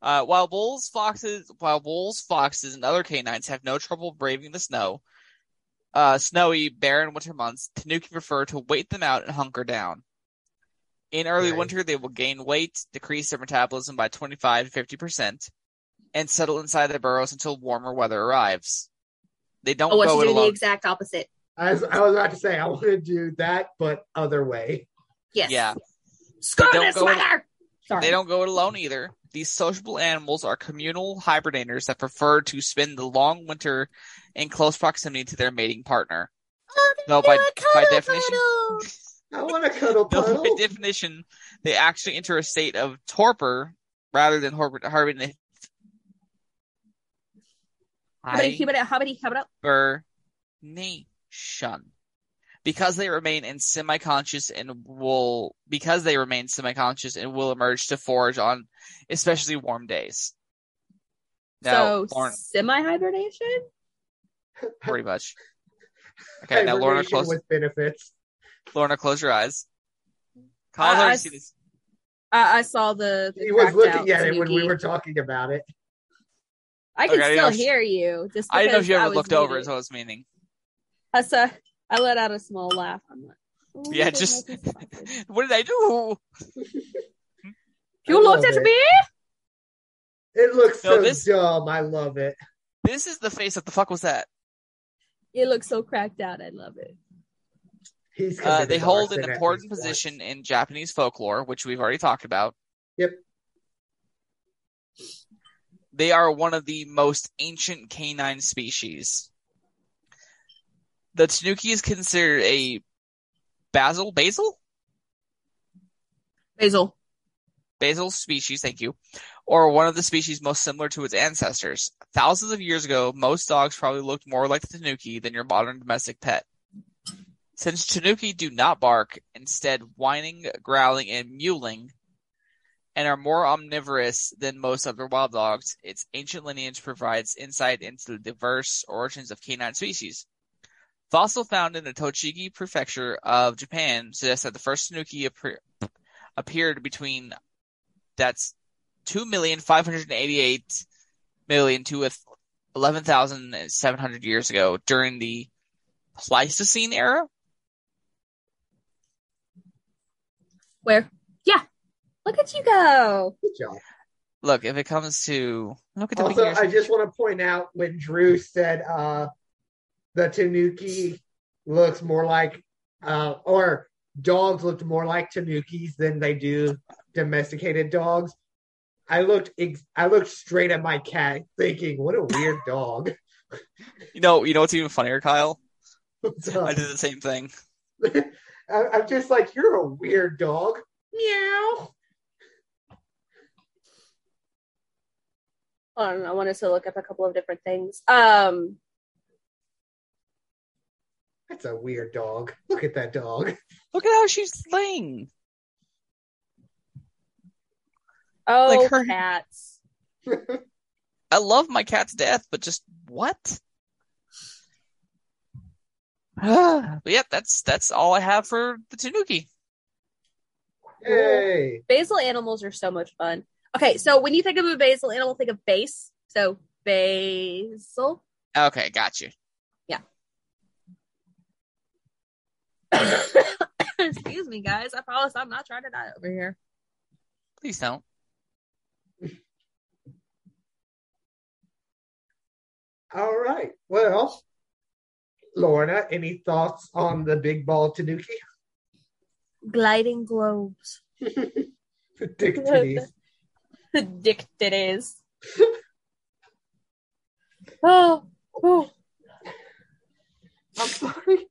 Uh while wolves, foxes while wolves, foxes, and other canines have no trouble braving the snow, uh snowy, barren winter months, Tanuki prefer to wait them out and hunker down. In early Right. winter, they will gain weight, decrease their metabolism by 25 to 50%, and settle inside their burrows until warmer weather arrives. They don't Oh, what go you it do the exact opposite. I was, I was about to say I want to do that, but other way. Yes. Yeah. Screw this go weather. Sorry. They don't go it alone either. These sociable animals are communal hibernators that prefer to spend the long winter in close proximity to their mating partner. Oh, No, by, by definition, I want to cuddle no, puddle. by definition, they actually enter a state of torpor rather than hor- hibernation. How many, how many, how many, how many, hibernation because they remain in semi-conscious and will because they remain semi-conscious and will emerge to forage on especially warm days. Now, so Lauren, semi hibernation? pretty much. Okay, now Lorna, close, with benefits. Lorna, close your eyes. Kyle's I- already I seen this. I, I saw the. the He was looking out at it when we were talking about it. I can Okay, still didn't know- hear you. Just I didn't know if you ever was looked over muted. is what I was meaning. I saw. I let out a small laugh. I'm like, oh, Yeah, just what did I do? You I looked at it. me. It looks No, so this- dumb. I love it. This is the face. What the fuck was that? It looks so cracked out. I love it. He's Uh, they hold an important least once. position in Japanese folklore, which we've already talked about. Yep. They are one of the most ancient canine species. The tanuki is considered a basil basil Basil. basal species, thank you, or one of the species most similar to its ancestors. Thousands of years ago, most dogs probably looked more like the Tanuki than your modern domestic pet. Since Tanuki do not bark, instead whining, growling, and mewling, and are more omnivorous than most other wild dogs, its ancient lineage provides insight into the diverse origins of canine species. Fossil found in the Tochigi prefecture of Japan suggests that the first Tanuki appear- appeared between that's two million five hundred eighty-eight million to eleven thousand seven hundred years ago during the Pleistocene era. Where? Yeah. Look at you go. Good job. Look, if it comes to look at the Also. I just want to point out when Drew said uh, the Tanuki looks more like, uh, or dogs looked more like Tanukis than they do domesticated dogs. I looked, ex- I looked straight at my cat, thinking, "What a weird dog." you know, you know what's even funnier, Kyle? I did the same thing. I- I'm just like, "You're a weird dog." Meow. Hold on, I wanted to look up a couple of different things. Um, That's a weird dog. Look at that dog. Look at how she's laying. oh, Like her- cats. I love my cat's death, but just what? but yeah, that's that's all I have for the Tanuki. Yay! Basil animals are so much fun. Okay, so when you think of a basil animal, think of base. So basil. Okay, got you. Excuse me, guys. I promise I'm not trying to die over here. Please don't. All right. Well, Lorna, any thoughts on the big ball Tanuki? Gliding globes. Dick titties. Dick titties. oh, oh. I'm sorry.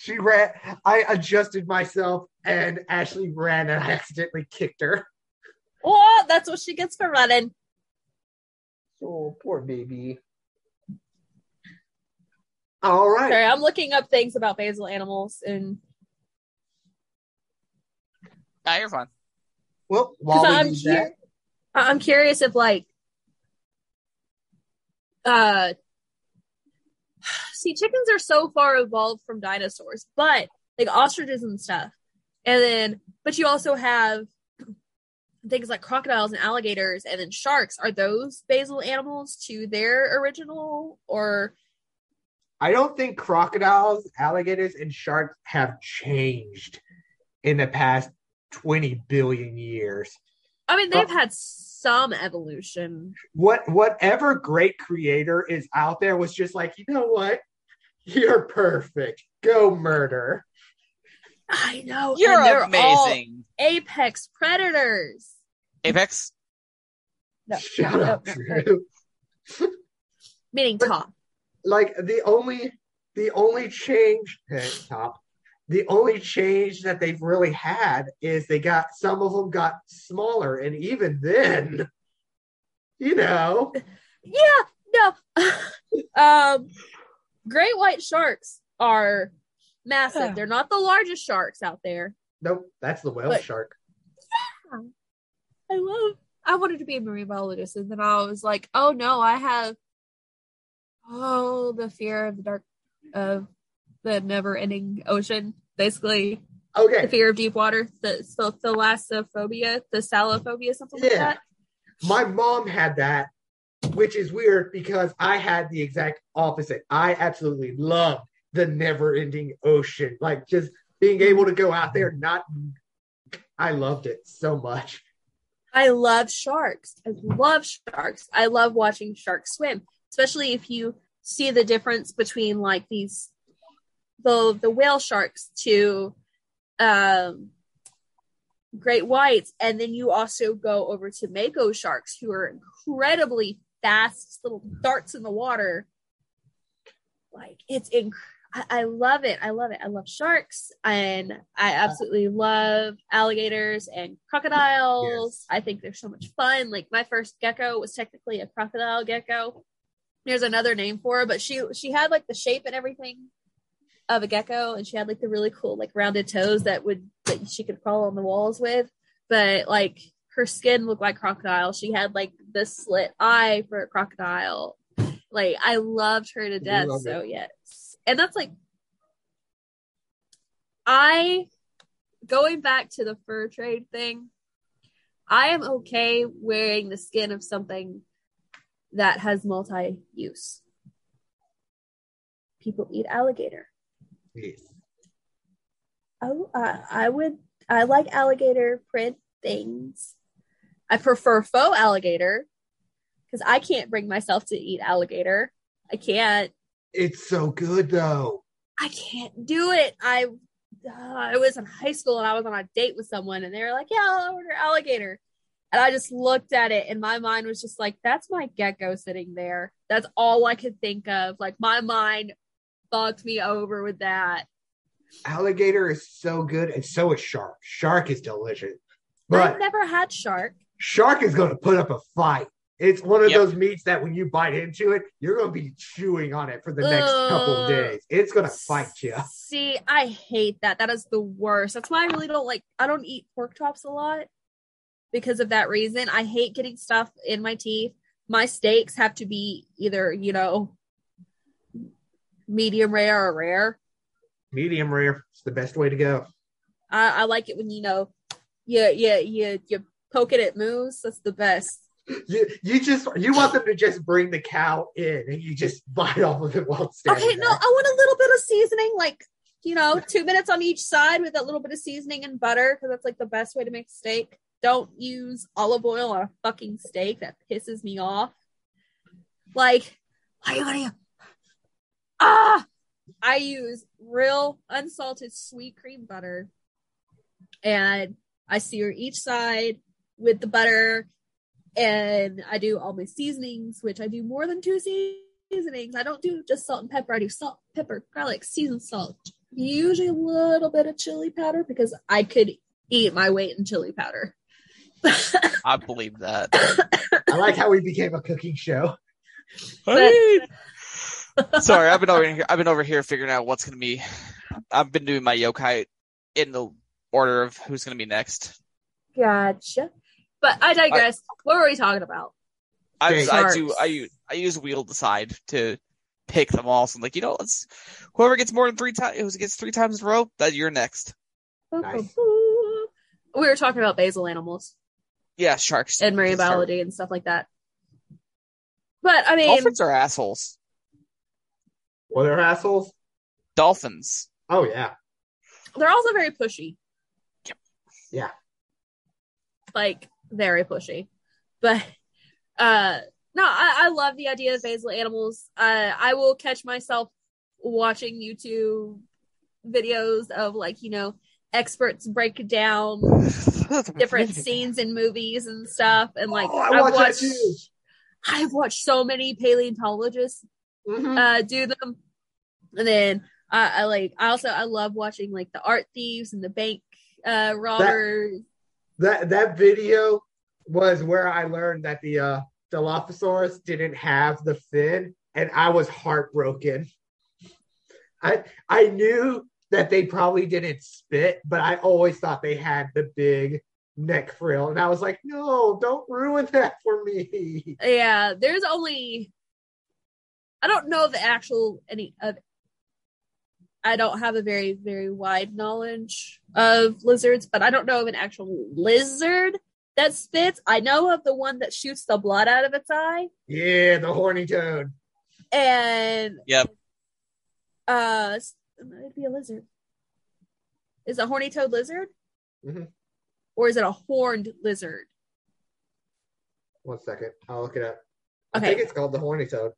She ran. I adjusted myself, and Ashley ran, and I accidentally kicked her. oh, that's what she gets for running. Oh, poor baby. All right. Sorry, I'm looking up things about basil animals and Ah, you're fine. Well, while because we I'm do cur- that, I'm curious if like uh see chickens are so far evolved from dinosaurs, but like ostriches and stuff. And then but you also have things like crocodiles and alligators and then sharks. Are those basal animals to their original or I don't think crocodiles, alligators, and sharks have changed in the past 20 billion years. I mean they've Oh. had some evolution. What whatever great creator is out there was just like, you know what? You're perfect. Go murder. I know. You're and they're all amazing. apex predators. Apex. No, Shut no, up, no, Drew. Meaning But- top. like the only the only change top the only change that they've really had is they got some of them got smaller and even then you know Yeah, no. um, great white sharks are massive. They're not the largest sharks out there. nope that's the whale But- shark I love. I wanted to be a marine biologist, and then I was like, oh no, I have. Oh, the fear of the dark, of the never-ending ocean. Basically, Okay. the fear of deep water, the the thalassophobia, the salophobia, something like that. my mom had that which is weird because i had the exact opposite i absolutely loved the never ending ocean like just being able to go out there not i loved it so much I love sharks. I love sharks. I love watching sharks swim, especially if you see the difference between like these the the whale sharks to um great whites and then you also go over to mako sharks who are incredibly fast little darts in the water like it's inc- I, I love it. I love it. I love sharks and I absolutely love alligators and crocodiles. Yes. I think they're so much fun. Like my first gecko was technically a crocodile gecko. There's another name for her, but she she had like the shape and everything of a gecko and she had like the really cool like rounded toes that would that she could crawl on the walls with. But like her skin looked like crocodile. She had like the slit eye for a crocodile. Like I loved her to death. So yes. And that's like I going back to the fur trade thing, I am okay wearing the skin of something that has multi use. People eat alligator. Yes. Oh, uh, I would. I like alligator print things. I prefer faux alligator because I can't bring myself to eat alligator. I can't. It's so good though. I can't do it. I uh, I was in high school and I was on a date with someone and they were like, "Yeah, I'll order alligator," and I just looked at it and my mind was just like, "That's my gecko sitting there." That's all I could think of. Like my mind fucked me over with that. Alligator is so good, and so is shark. Shark is delicious, But I've never had shark. Shark is going to put up a fight. It's one of Yep. those meats that when you bite into it, you're going to be chewing on it for the next couple of days. It's going to fight you. See, I hate that. That is the worst. That's why I really don't like. I don't eat pork chops a lot because of that reason. I hate getting stuff in my teeth. My steaks have to be either you know medium rare or rare. Medium rare is the best way to go. I, I like it when you know, you you you you poke it at moose. That's the best. You, you just you want them to just bring the cow in and you just bite off of it while it's standing Okay, no. I want a little bit of seasoning, like you know, two minutes on each side with a little bit of seasoning and butter, because that's like the best way to make steak. Don't use olive oil on a fucking steak. That pisses me off. Like, why you gonna? Ah, I use real unsalted sweet cream butter, and I sear each side with the butter, and I do all my seasonings, which I do more than two seasonings. I don't do just salt and pepper. I do salt, pepper, garlic, seasoned salt, usually a little bit of chili powder because I could eat my weight in chili powder. I believe that. I like how we became a cooking show. Sorry, I've been over here. I've been over here figuring out what's gonna be. I've been doing my yokai in the order of who's gonna be next. Gotcha. But I digress. what were we talking about? I, Okay. I do. I use. I use wheel decide to pick them all. So I'm like, you know, let's whoever gets more than three times, who gets three times in a row, that you're next. Nice. We were talking about basal animals Yeah, sharks and marine Shark- biology and stuff like that. But I mean, Dolphins are assholes. Well, they're assholes. Dolphins. Oh yeah. they're also very pushy. Yep. Yeah. Like very pushy. But uh no, I, I love the idea of basal animals. Uh I will catch myself watching YouTube videos of like, you know, experts break down different scenes in movies and stuff. And like Oh, I I've watch watched. I've watched so many paleontologists Mhm. uh do them and then I, I like i also i love watching like the art thieves and the bank uh robbers That that that video was where I learned that the uh Dilophosaurus didn't have the fin, and I was heartbroken. I I knew that they probably didn't spit, but I always thought they had the big neck frill, and I was like, no, don't ruin that for me. yeah there's only i don't know the actual any of i don't have a very very wide knowledge of lizards but i don't know of an actual lizard that spits i know of the one that shoots the blood out of its eye Yeah, the horny toad. and Yep. uh it'd be a lizard is a horny toad lizard Mm-hmm. or is it a horned lizard One second, I'll look it up. I Okay. think it's called the horny toad.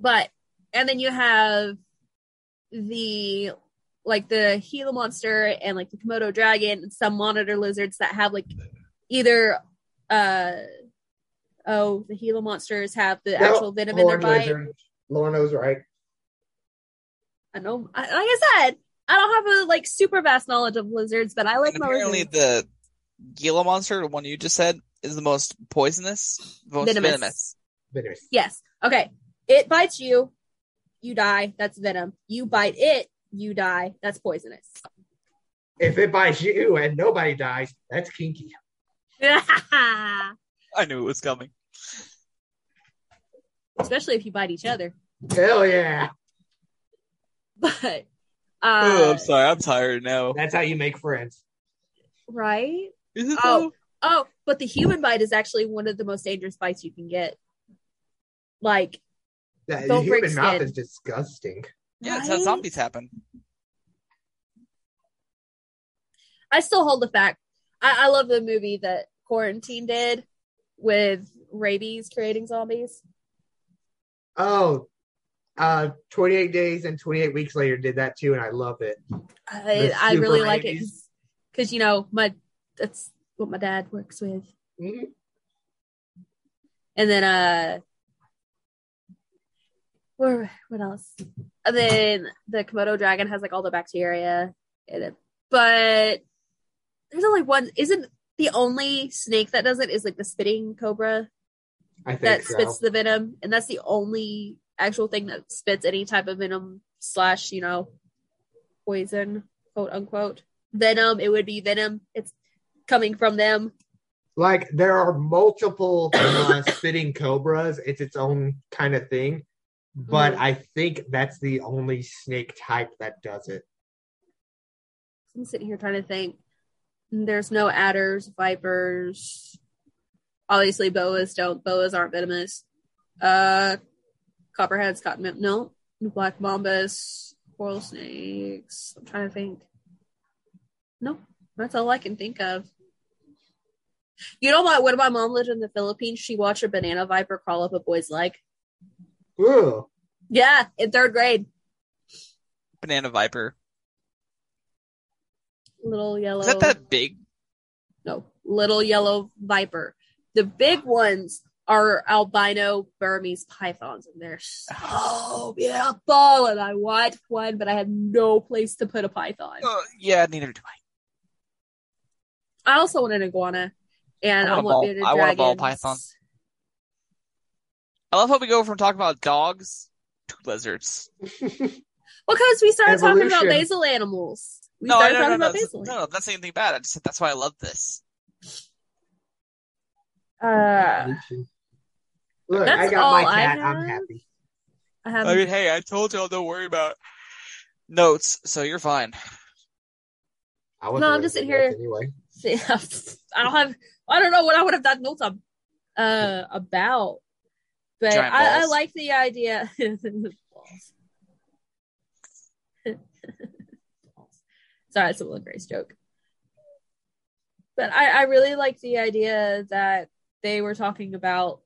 but and then you have the like the Gila monster and like the Komodo dragon and some monitor lizards that have like either uh oh the Gila monsters have the No, actual venom in their Horned bite lizard. Lorna's right. I know. I, like I said, I don't have a like super vast knowledge of lizards, but I like And my apparently, lizards. the Gila monster, the one you just said, is the most poisonous, most Venomous. venomous. Bitters. Yes. Okay. It bites you, you die. That's venom. You bite it, you die. That's poisonous. If it bites you and nobody dies, that's kinky. I knew it was coming. Especially if you bite each other. Hell yeah. But oh, uh I'm sorry. I'm tired now. That's how you make friends. right? Is it Oh. though? Oh, but the human bite is actually one of the most dangerous bites you can get. Like, The, the Don't break human mouth skin. is disgusting. Yeah, it's how zombies happen. I still hold the fact. I, I love the movie that Quarantine did with rabies creating zombies. Oh, uh, 28 days and 28 weeks later did that too, and I love it. I, I really super like it because you know my that's what my dad works with. Mhm. And then uh where what else? And then the Komodo dragon has like all the bacteria in it. But there's only one isn't the only snake that does it is like the spitting cobra I think that so. spits the venom, and that's the only actual thing that spits any type of venom slash, you know, poison, quote unquote. Venom, it would be venom. It's coming from them. Like there are multiple uh, spitting cobras. It's its own kind of thing, but Mhm. I think that's the only snake type that does it. I'm sitting here trying to think. There's no adders, vipers. Obviously, boas don't. Boas aren't venomous. Uh, copperheads, cotton. No, black mambas, coral snakes. I'm trying to think. No, that's all I can think of. You know what? When my mom lived in the Philippines, she watched a banana viper crawl up a boy's leg. Ooh, Yeah, in third grade. Banana viper. Little yellow. Is that that big? No, little yellow viper. The big ones are albino Burmese pythons, and they're so beautiful. And I want one, but I had no place to put a python. Uh, yeah, neither do I. I also want an iguana, and I I want a want ball- bearded I want a ball python. I love how we go from talking about dogs to lizards. well, Because we started talking about Evolution. basal animals. We no, started no, no, talking no, about no, basal. no, no, that's not anything bad. I just said that's why I love this. Uh, look, That's I got all my I cat. I'm happy. I have. I mean, hey, I told y'all don't worry about notes, so you're fine. I wasn't No, I'm just for sitting here- anyway. I don't have. I don't know what I would have done notes on uh, about, but I, I like the idea. Sorry, it's a little Grace joke. But I, I really like the idea that they were talking about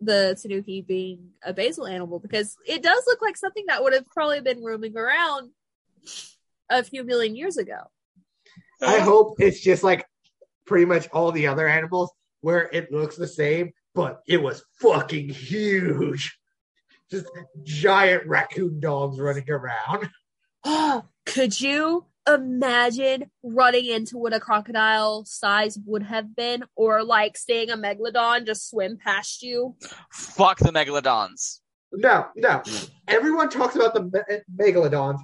the Tanuki being a basal animal because it does look like something that would have probably been roaming around a few million years ago. I hope it's just like pretty much all the other animals where it looks the same, but it was fucking huge. Just giant raccoon dogs running around. Oh, could you imagine running into what a crocodile size would have been, or like seeing a megalodon just swim past you? Fuck the megalodons. No, no. Everyone talks about the me- megalodons,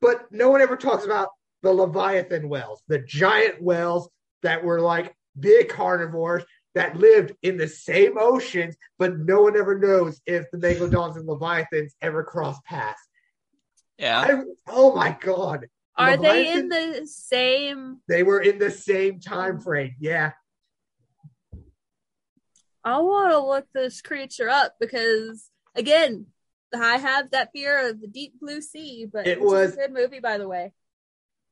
but no one ever talks about the leviathan whales, the giant whales that were like big carnivores that lived in the same oceans, but no one ever knows if the megalodons and leviathans ever cross paths. Yeah. I, oh my god, Are they in the same? they were in the same time frame. Yeah, I want to look this creature up because, again, I have that fear of the deep blue sea. But It was- a good movie, by the way.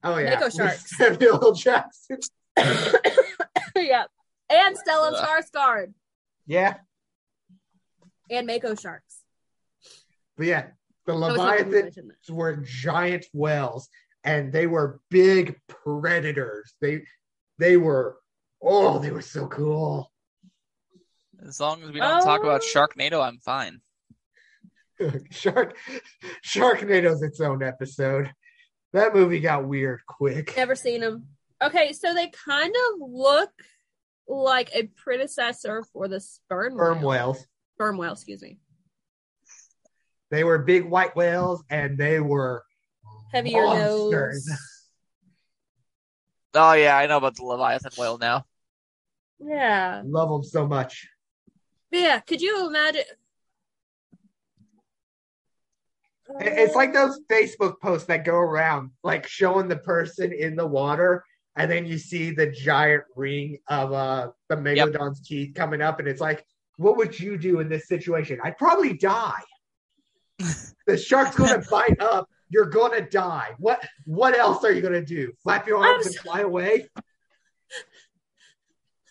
oh yeah, Mako With sharks. Samuel L. Jackson. yeah, and Stellan Skarsgård Yeah, and Mako sharks. but yeah, the I was hoping to leviathan were giant whales and they were big predators. They they were oh, they were so cool. As long as we don't talk about Oh. Sharknado, I'm fine. Shark Sharknado's its own episode. That movie got weird quick. Never seen them. Okay, so they kind of look like a predecessor for the sperm Sperm whale. whales. Sperm whale, excuse me. They were big white whales and they were Heavier Monsters. nose. Oh yeah, I know about the Leviathan whale now. Yeah. love them so much. Yeah, could you imagine? It's like those Facebook posts that go around, like showing the person in the water, and then you see the giant ring of uh the megalodon's teeth coming up, and it's like, what would you do in this situation? I'd probably die. the shark's gonna bite up. You're gonna die. What what else are you gonna do? Flap your arms I'm and fly away?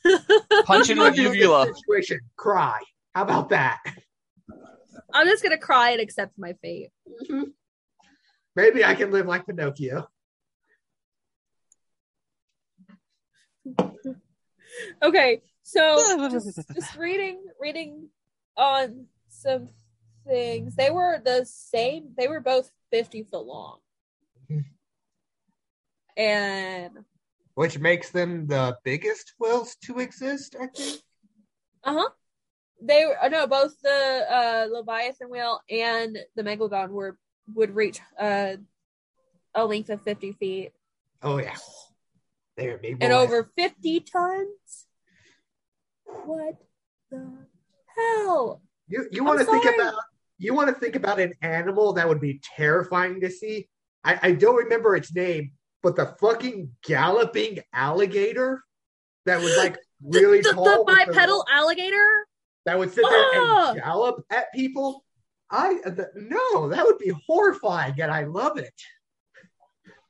Punch into a What do you do in this uvula. Situation. Cry. How about that? I'm just gonna cry and accept my fate. Maybe I can live like Pinocchio. Okay, so just, just reading reading on some things. They were the same. They were both 50 foot long. And Which makes them the biggest whales to exist, I think. uh-huh. They were uh, no, both the uh Leviathan whale and the Megalodon were would reach uh a length of 50 feet Oh yeah. They're big and over 50 tons. What the hell? You you want to think about you want to think about an animal that would be terrifying to see. I, I don't remember its name, but the fucking galloping alligator that was like really the, tall, the bipedal alligator? that would sit there and gallop at people. I the, no, that would be horrifying, and I love it.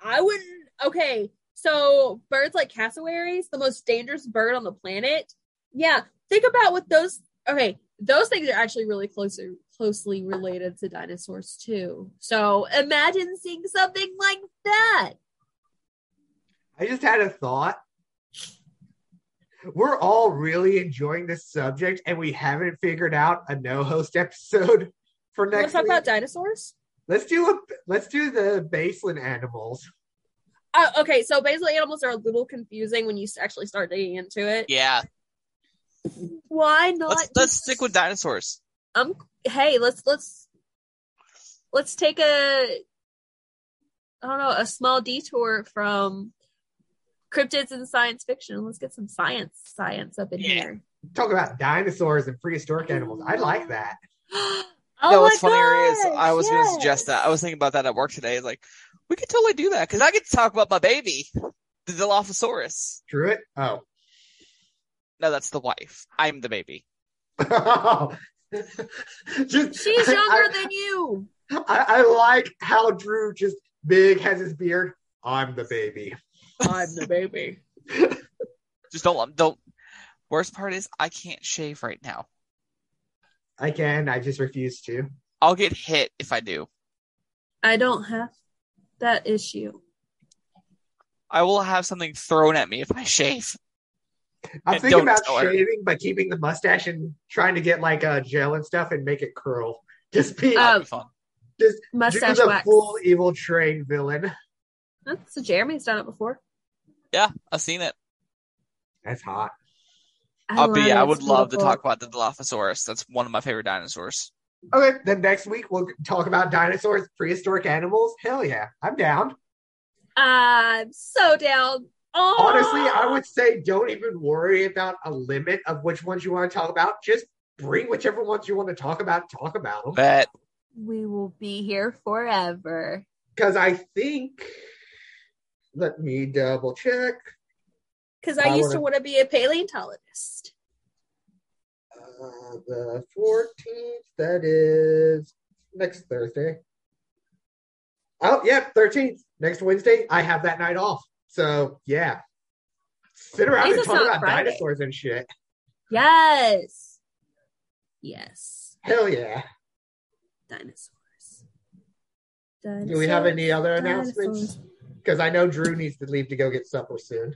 I wouldn't. Okay, so birds like cassowaries, the most dangerous bird on the planet. Yeah, think about what those. Okay, those things are actually really closely closely related to dinosaurs too. So imagine seeing something like that. I just had a thought. We're all really enjoying this subject, and we haven't figured out a no host episode for next. Let's talk about dinosaurs? Let's do a let's do the baseline animals. Uh, okay, so basically, animals are a little confusing when you actually start digging into it. Yeah, Why not? let's let's stick with dinosaurs. um hey let's let's let's take a i don't know a small detour from cryptids and science fiction let's get some science science up in Yeah. here Talk about dinosaurs and prehistoric animals. I like that. oh no, what's my funnier is I was going to suggest that. I was thinking about that at work today. It's like, we could totally do that because I get to talk about my baby, the Dilophosaurus. Druid. Oh. No, that's the wife. I'm the baby. just, she's younger I, than you I, I like how Drew just big has his beard. I'm the baby. i'm the baby Just don't don't. Worst part is I can't shave right now. I can. I just refuse to. I'll get hit if I do. i don't have that issue I will have something thrown at me if I shave. I'm And thinking about shaving, but keeping the mustache and trying to get like a gel and stuff and make it curl. Just be That'll Oh. be fun. just do mustache the wax full evil train villain. Huh, so jeremy's done it before Yeah, I've seen it. That's hot. I uh, I'll be. I It's would love to talk about the Dilophosaurus. That's one of my favorite dinosaurs. Okay, then next week we'll talk about dinosaurs, prehistoric animals. Hell yeah, I'm down. i'm so down oh Honestly, I would say don't even worry about a limit of which ones you want to talk about. Just bring whichever ones you want to talk about. Talk about them Bet. we will be here forever because I think. Let me double check. Because I, I used to wanna- want to be a paleontologist. Uh, the 14th, that is next Thursday. Oh, yeah, 13th. Next Wednesday, I have that night off. So, yeah. Sit around and talk about Friday. dinosaurs and shit. Yes. Yes. Hell yeah. Dinosaurs. Do we have any other announcements? Because I know Drew needs to leave to go get supper soon.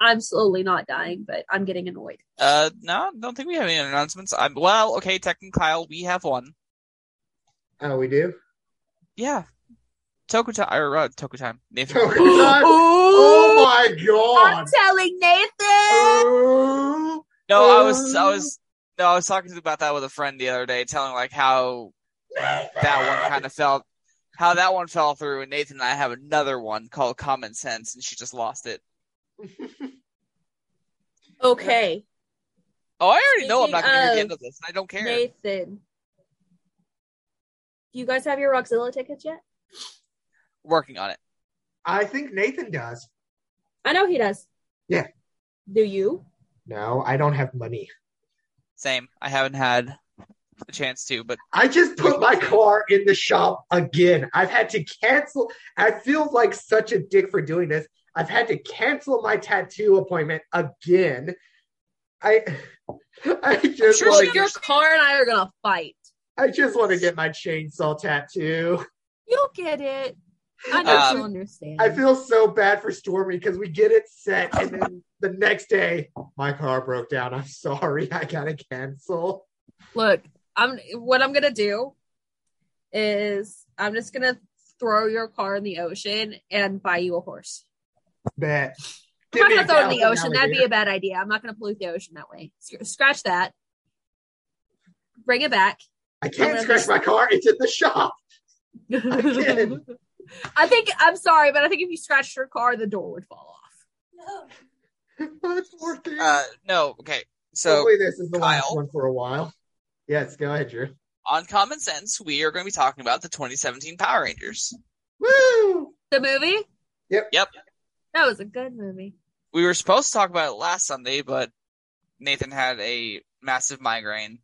I'm slowly not dying, but I'm getting annoyed. Uh, no, I don't think we have any announcements. I'm well. Okay, Tech and Kyle, we have one. Oh, we do. Yeah. Toku time or uh, Toku time. Nathan. Toku time? Oh my god! I'm telling Nathan. Oh, No, I was I was no, I was talking about that with a friend the other day, telling like how that one kind of felt how that one fell through and Nathan and I have another one called Common Sense and she just lost it. Okay, Oh, I already know I'm not gonna hear Speaking the end of this I don't care. Nathan. Do you guys have your Rockzilla tickets yet? Working on it. I think Nathan does. I know he does. Yeah. Do you? No, I don't have money. Same. I haven't had the chance to, but I just put my car in the shop again. I've had to cancel. I feel like such a dick for doing this. I've had to cancel my tattoo appointment again. I I just sure want to your car and I are gonna fight. I just want to get my chainsaw tattoo. You'll get it. I know Um, you'll understand. I feel so bad for Stormy because we get it set and then the next day my car broke down. I'm sorry, I gotta cancel. Look, I'm what I'm gonna do is I'm just gonna throw your car in the ocean and buy you a horse. Bet. I'm not gonna throw it in the ocean. That'd be a bad idea. I'm not gonna pollute the ocean that way. Scratch that. Bring it back. I can't scratch my car. It's in the shop. Again. I think I'm sorry, but I think if you scratched your car, the door would fall off. No. It's working. uh no, okay. So Hopefully this is the last one for a while. Yes, go ahead, Drew. on Common Sense, we are going to be talking about the 2017 Power Rangers. Woo! The movie? Yep. Yep. That was a good movie. We were supposed to talk about it last Sunday, but Nathan had a massive migraine.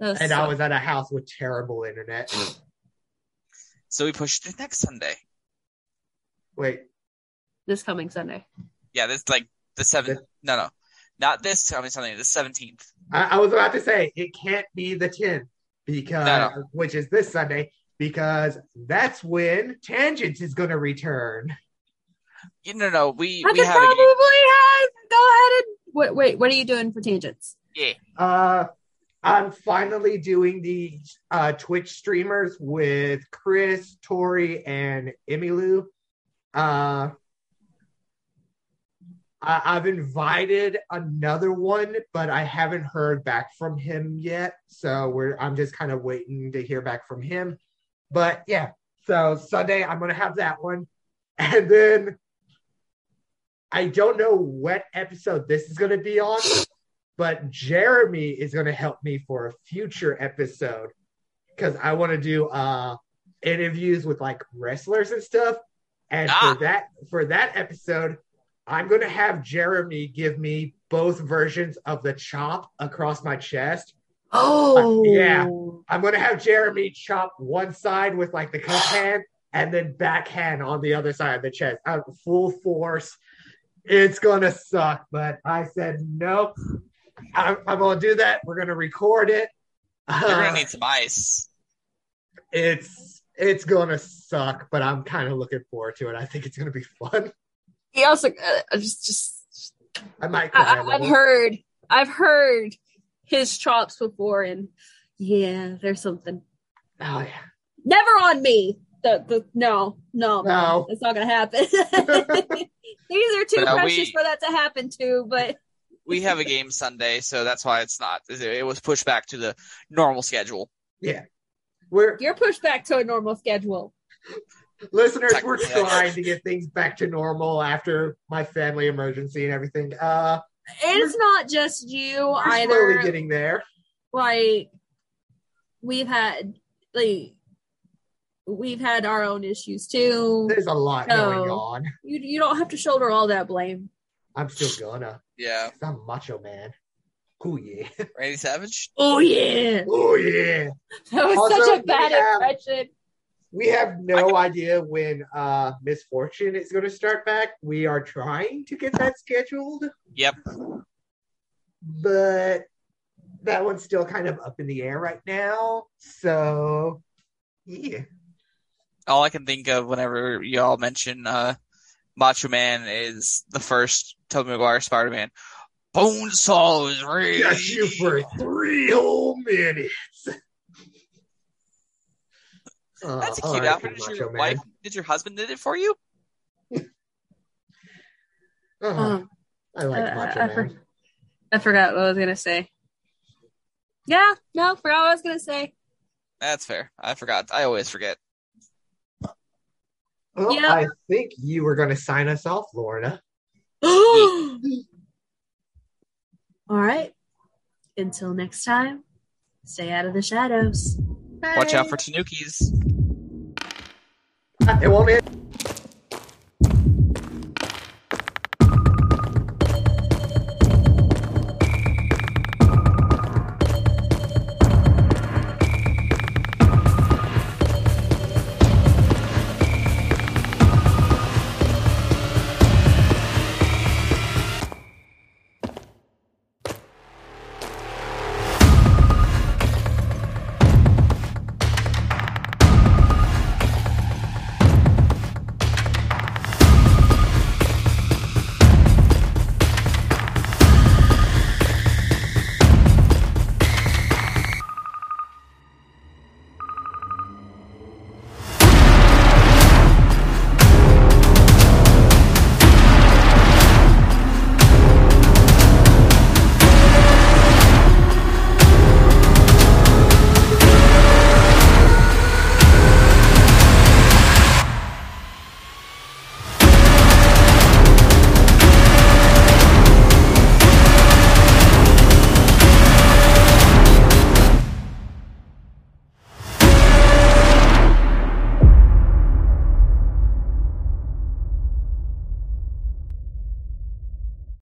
And so- I was at a house with terrible internet. So we pushed it next Sunday. Wait, this coming Sunday. Yeah, this like the seventh. No, no, not this coming Sunday. The seventeenth. I, I was about to say it can't be the 10th because No, which is this Sunday because that's when Tangents is going to return. You no, no. We I we have probably game. have. Go ahead and wait. Wait, what are you doing for tangents? Yeah, Uh, I'm finally doing the uh, Twitch streamers with Chris, Tori, and Emilu. Uh, I- I've invited another one, but I haven't heard back from him yet. So we're I'm just kind of waiting to hear back from him. But yeah, so Sunday I'm gonna have that one, and then I don't know what episode this is gonna be on, but Jeremy is gonna help me for a future episode because I want to do uh interviews with like wrestlers and stuff. And Ah. for that for that episode, I'm gonna have Jeremy give me both versions of the chop across my chest. Oh, yeah. I'm gonna have Jeremy chop one side with like the cup hand and then backhand on the other side of the chest. Uh, full force. It's gonna suck, but I said nope. I'm, I'm gonna do that. We're gonna record it. you're Uh, gonna need some ice. it's it's gonna suck, but I'm kind of looking forward to it. I think it's gonna be fun. He also uh, just just I might cry. a I, I've little. heard I've heard his chops before, and yeah, there's something. Oh yeah. Never on me. The the no no No. it's not gonna happen. These are too But, uh, precious we- for that to happen to. But We have a game Sunday, so that's why it's not. It was pushed back to the normal schedule. Yeah. We're you're pushed back to a normal schedule. listeners, we're trying to get things back to normal after my family emergency and everything. Uh It's not just you we're either. slowly getting there. like we've had like we've had our own issues too. There's a lot No. going on. You you don't have to shoulder all that blame. I'm still gonna. Yeah. I'm macho man. Oh yeah. Randy Savage. Oh yeah, Oh yeah. that was Also, such a bad we have- impression. We have no idea when uh Miss Fortune is gonna start back. We are trying to get that scheduled, Yep. but that one's still kind of up in the air right now. So yeah. All I can think of whenever y'all mention uh, Macho Man is the first Tobey Maguire Spider-Man. Bonesaw is ready. Got you for three whole minutes. Oh, That's a cute right, outfit. Did Macho your Man. did your husband knit it for you? Uh-huh. Um, I like uh, Macho I Man. for- I forgot what I was gonna say. Yeah, no, forgot what I was gonna say. That's fair. I forgot. I always forget. Well, Yeah. I think you were going to sign us off, Lorna. All right. Until next time, stay out of the shadows. Watch out for Tanukis. It won't end.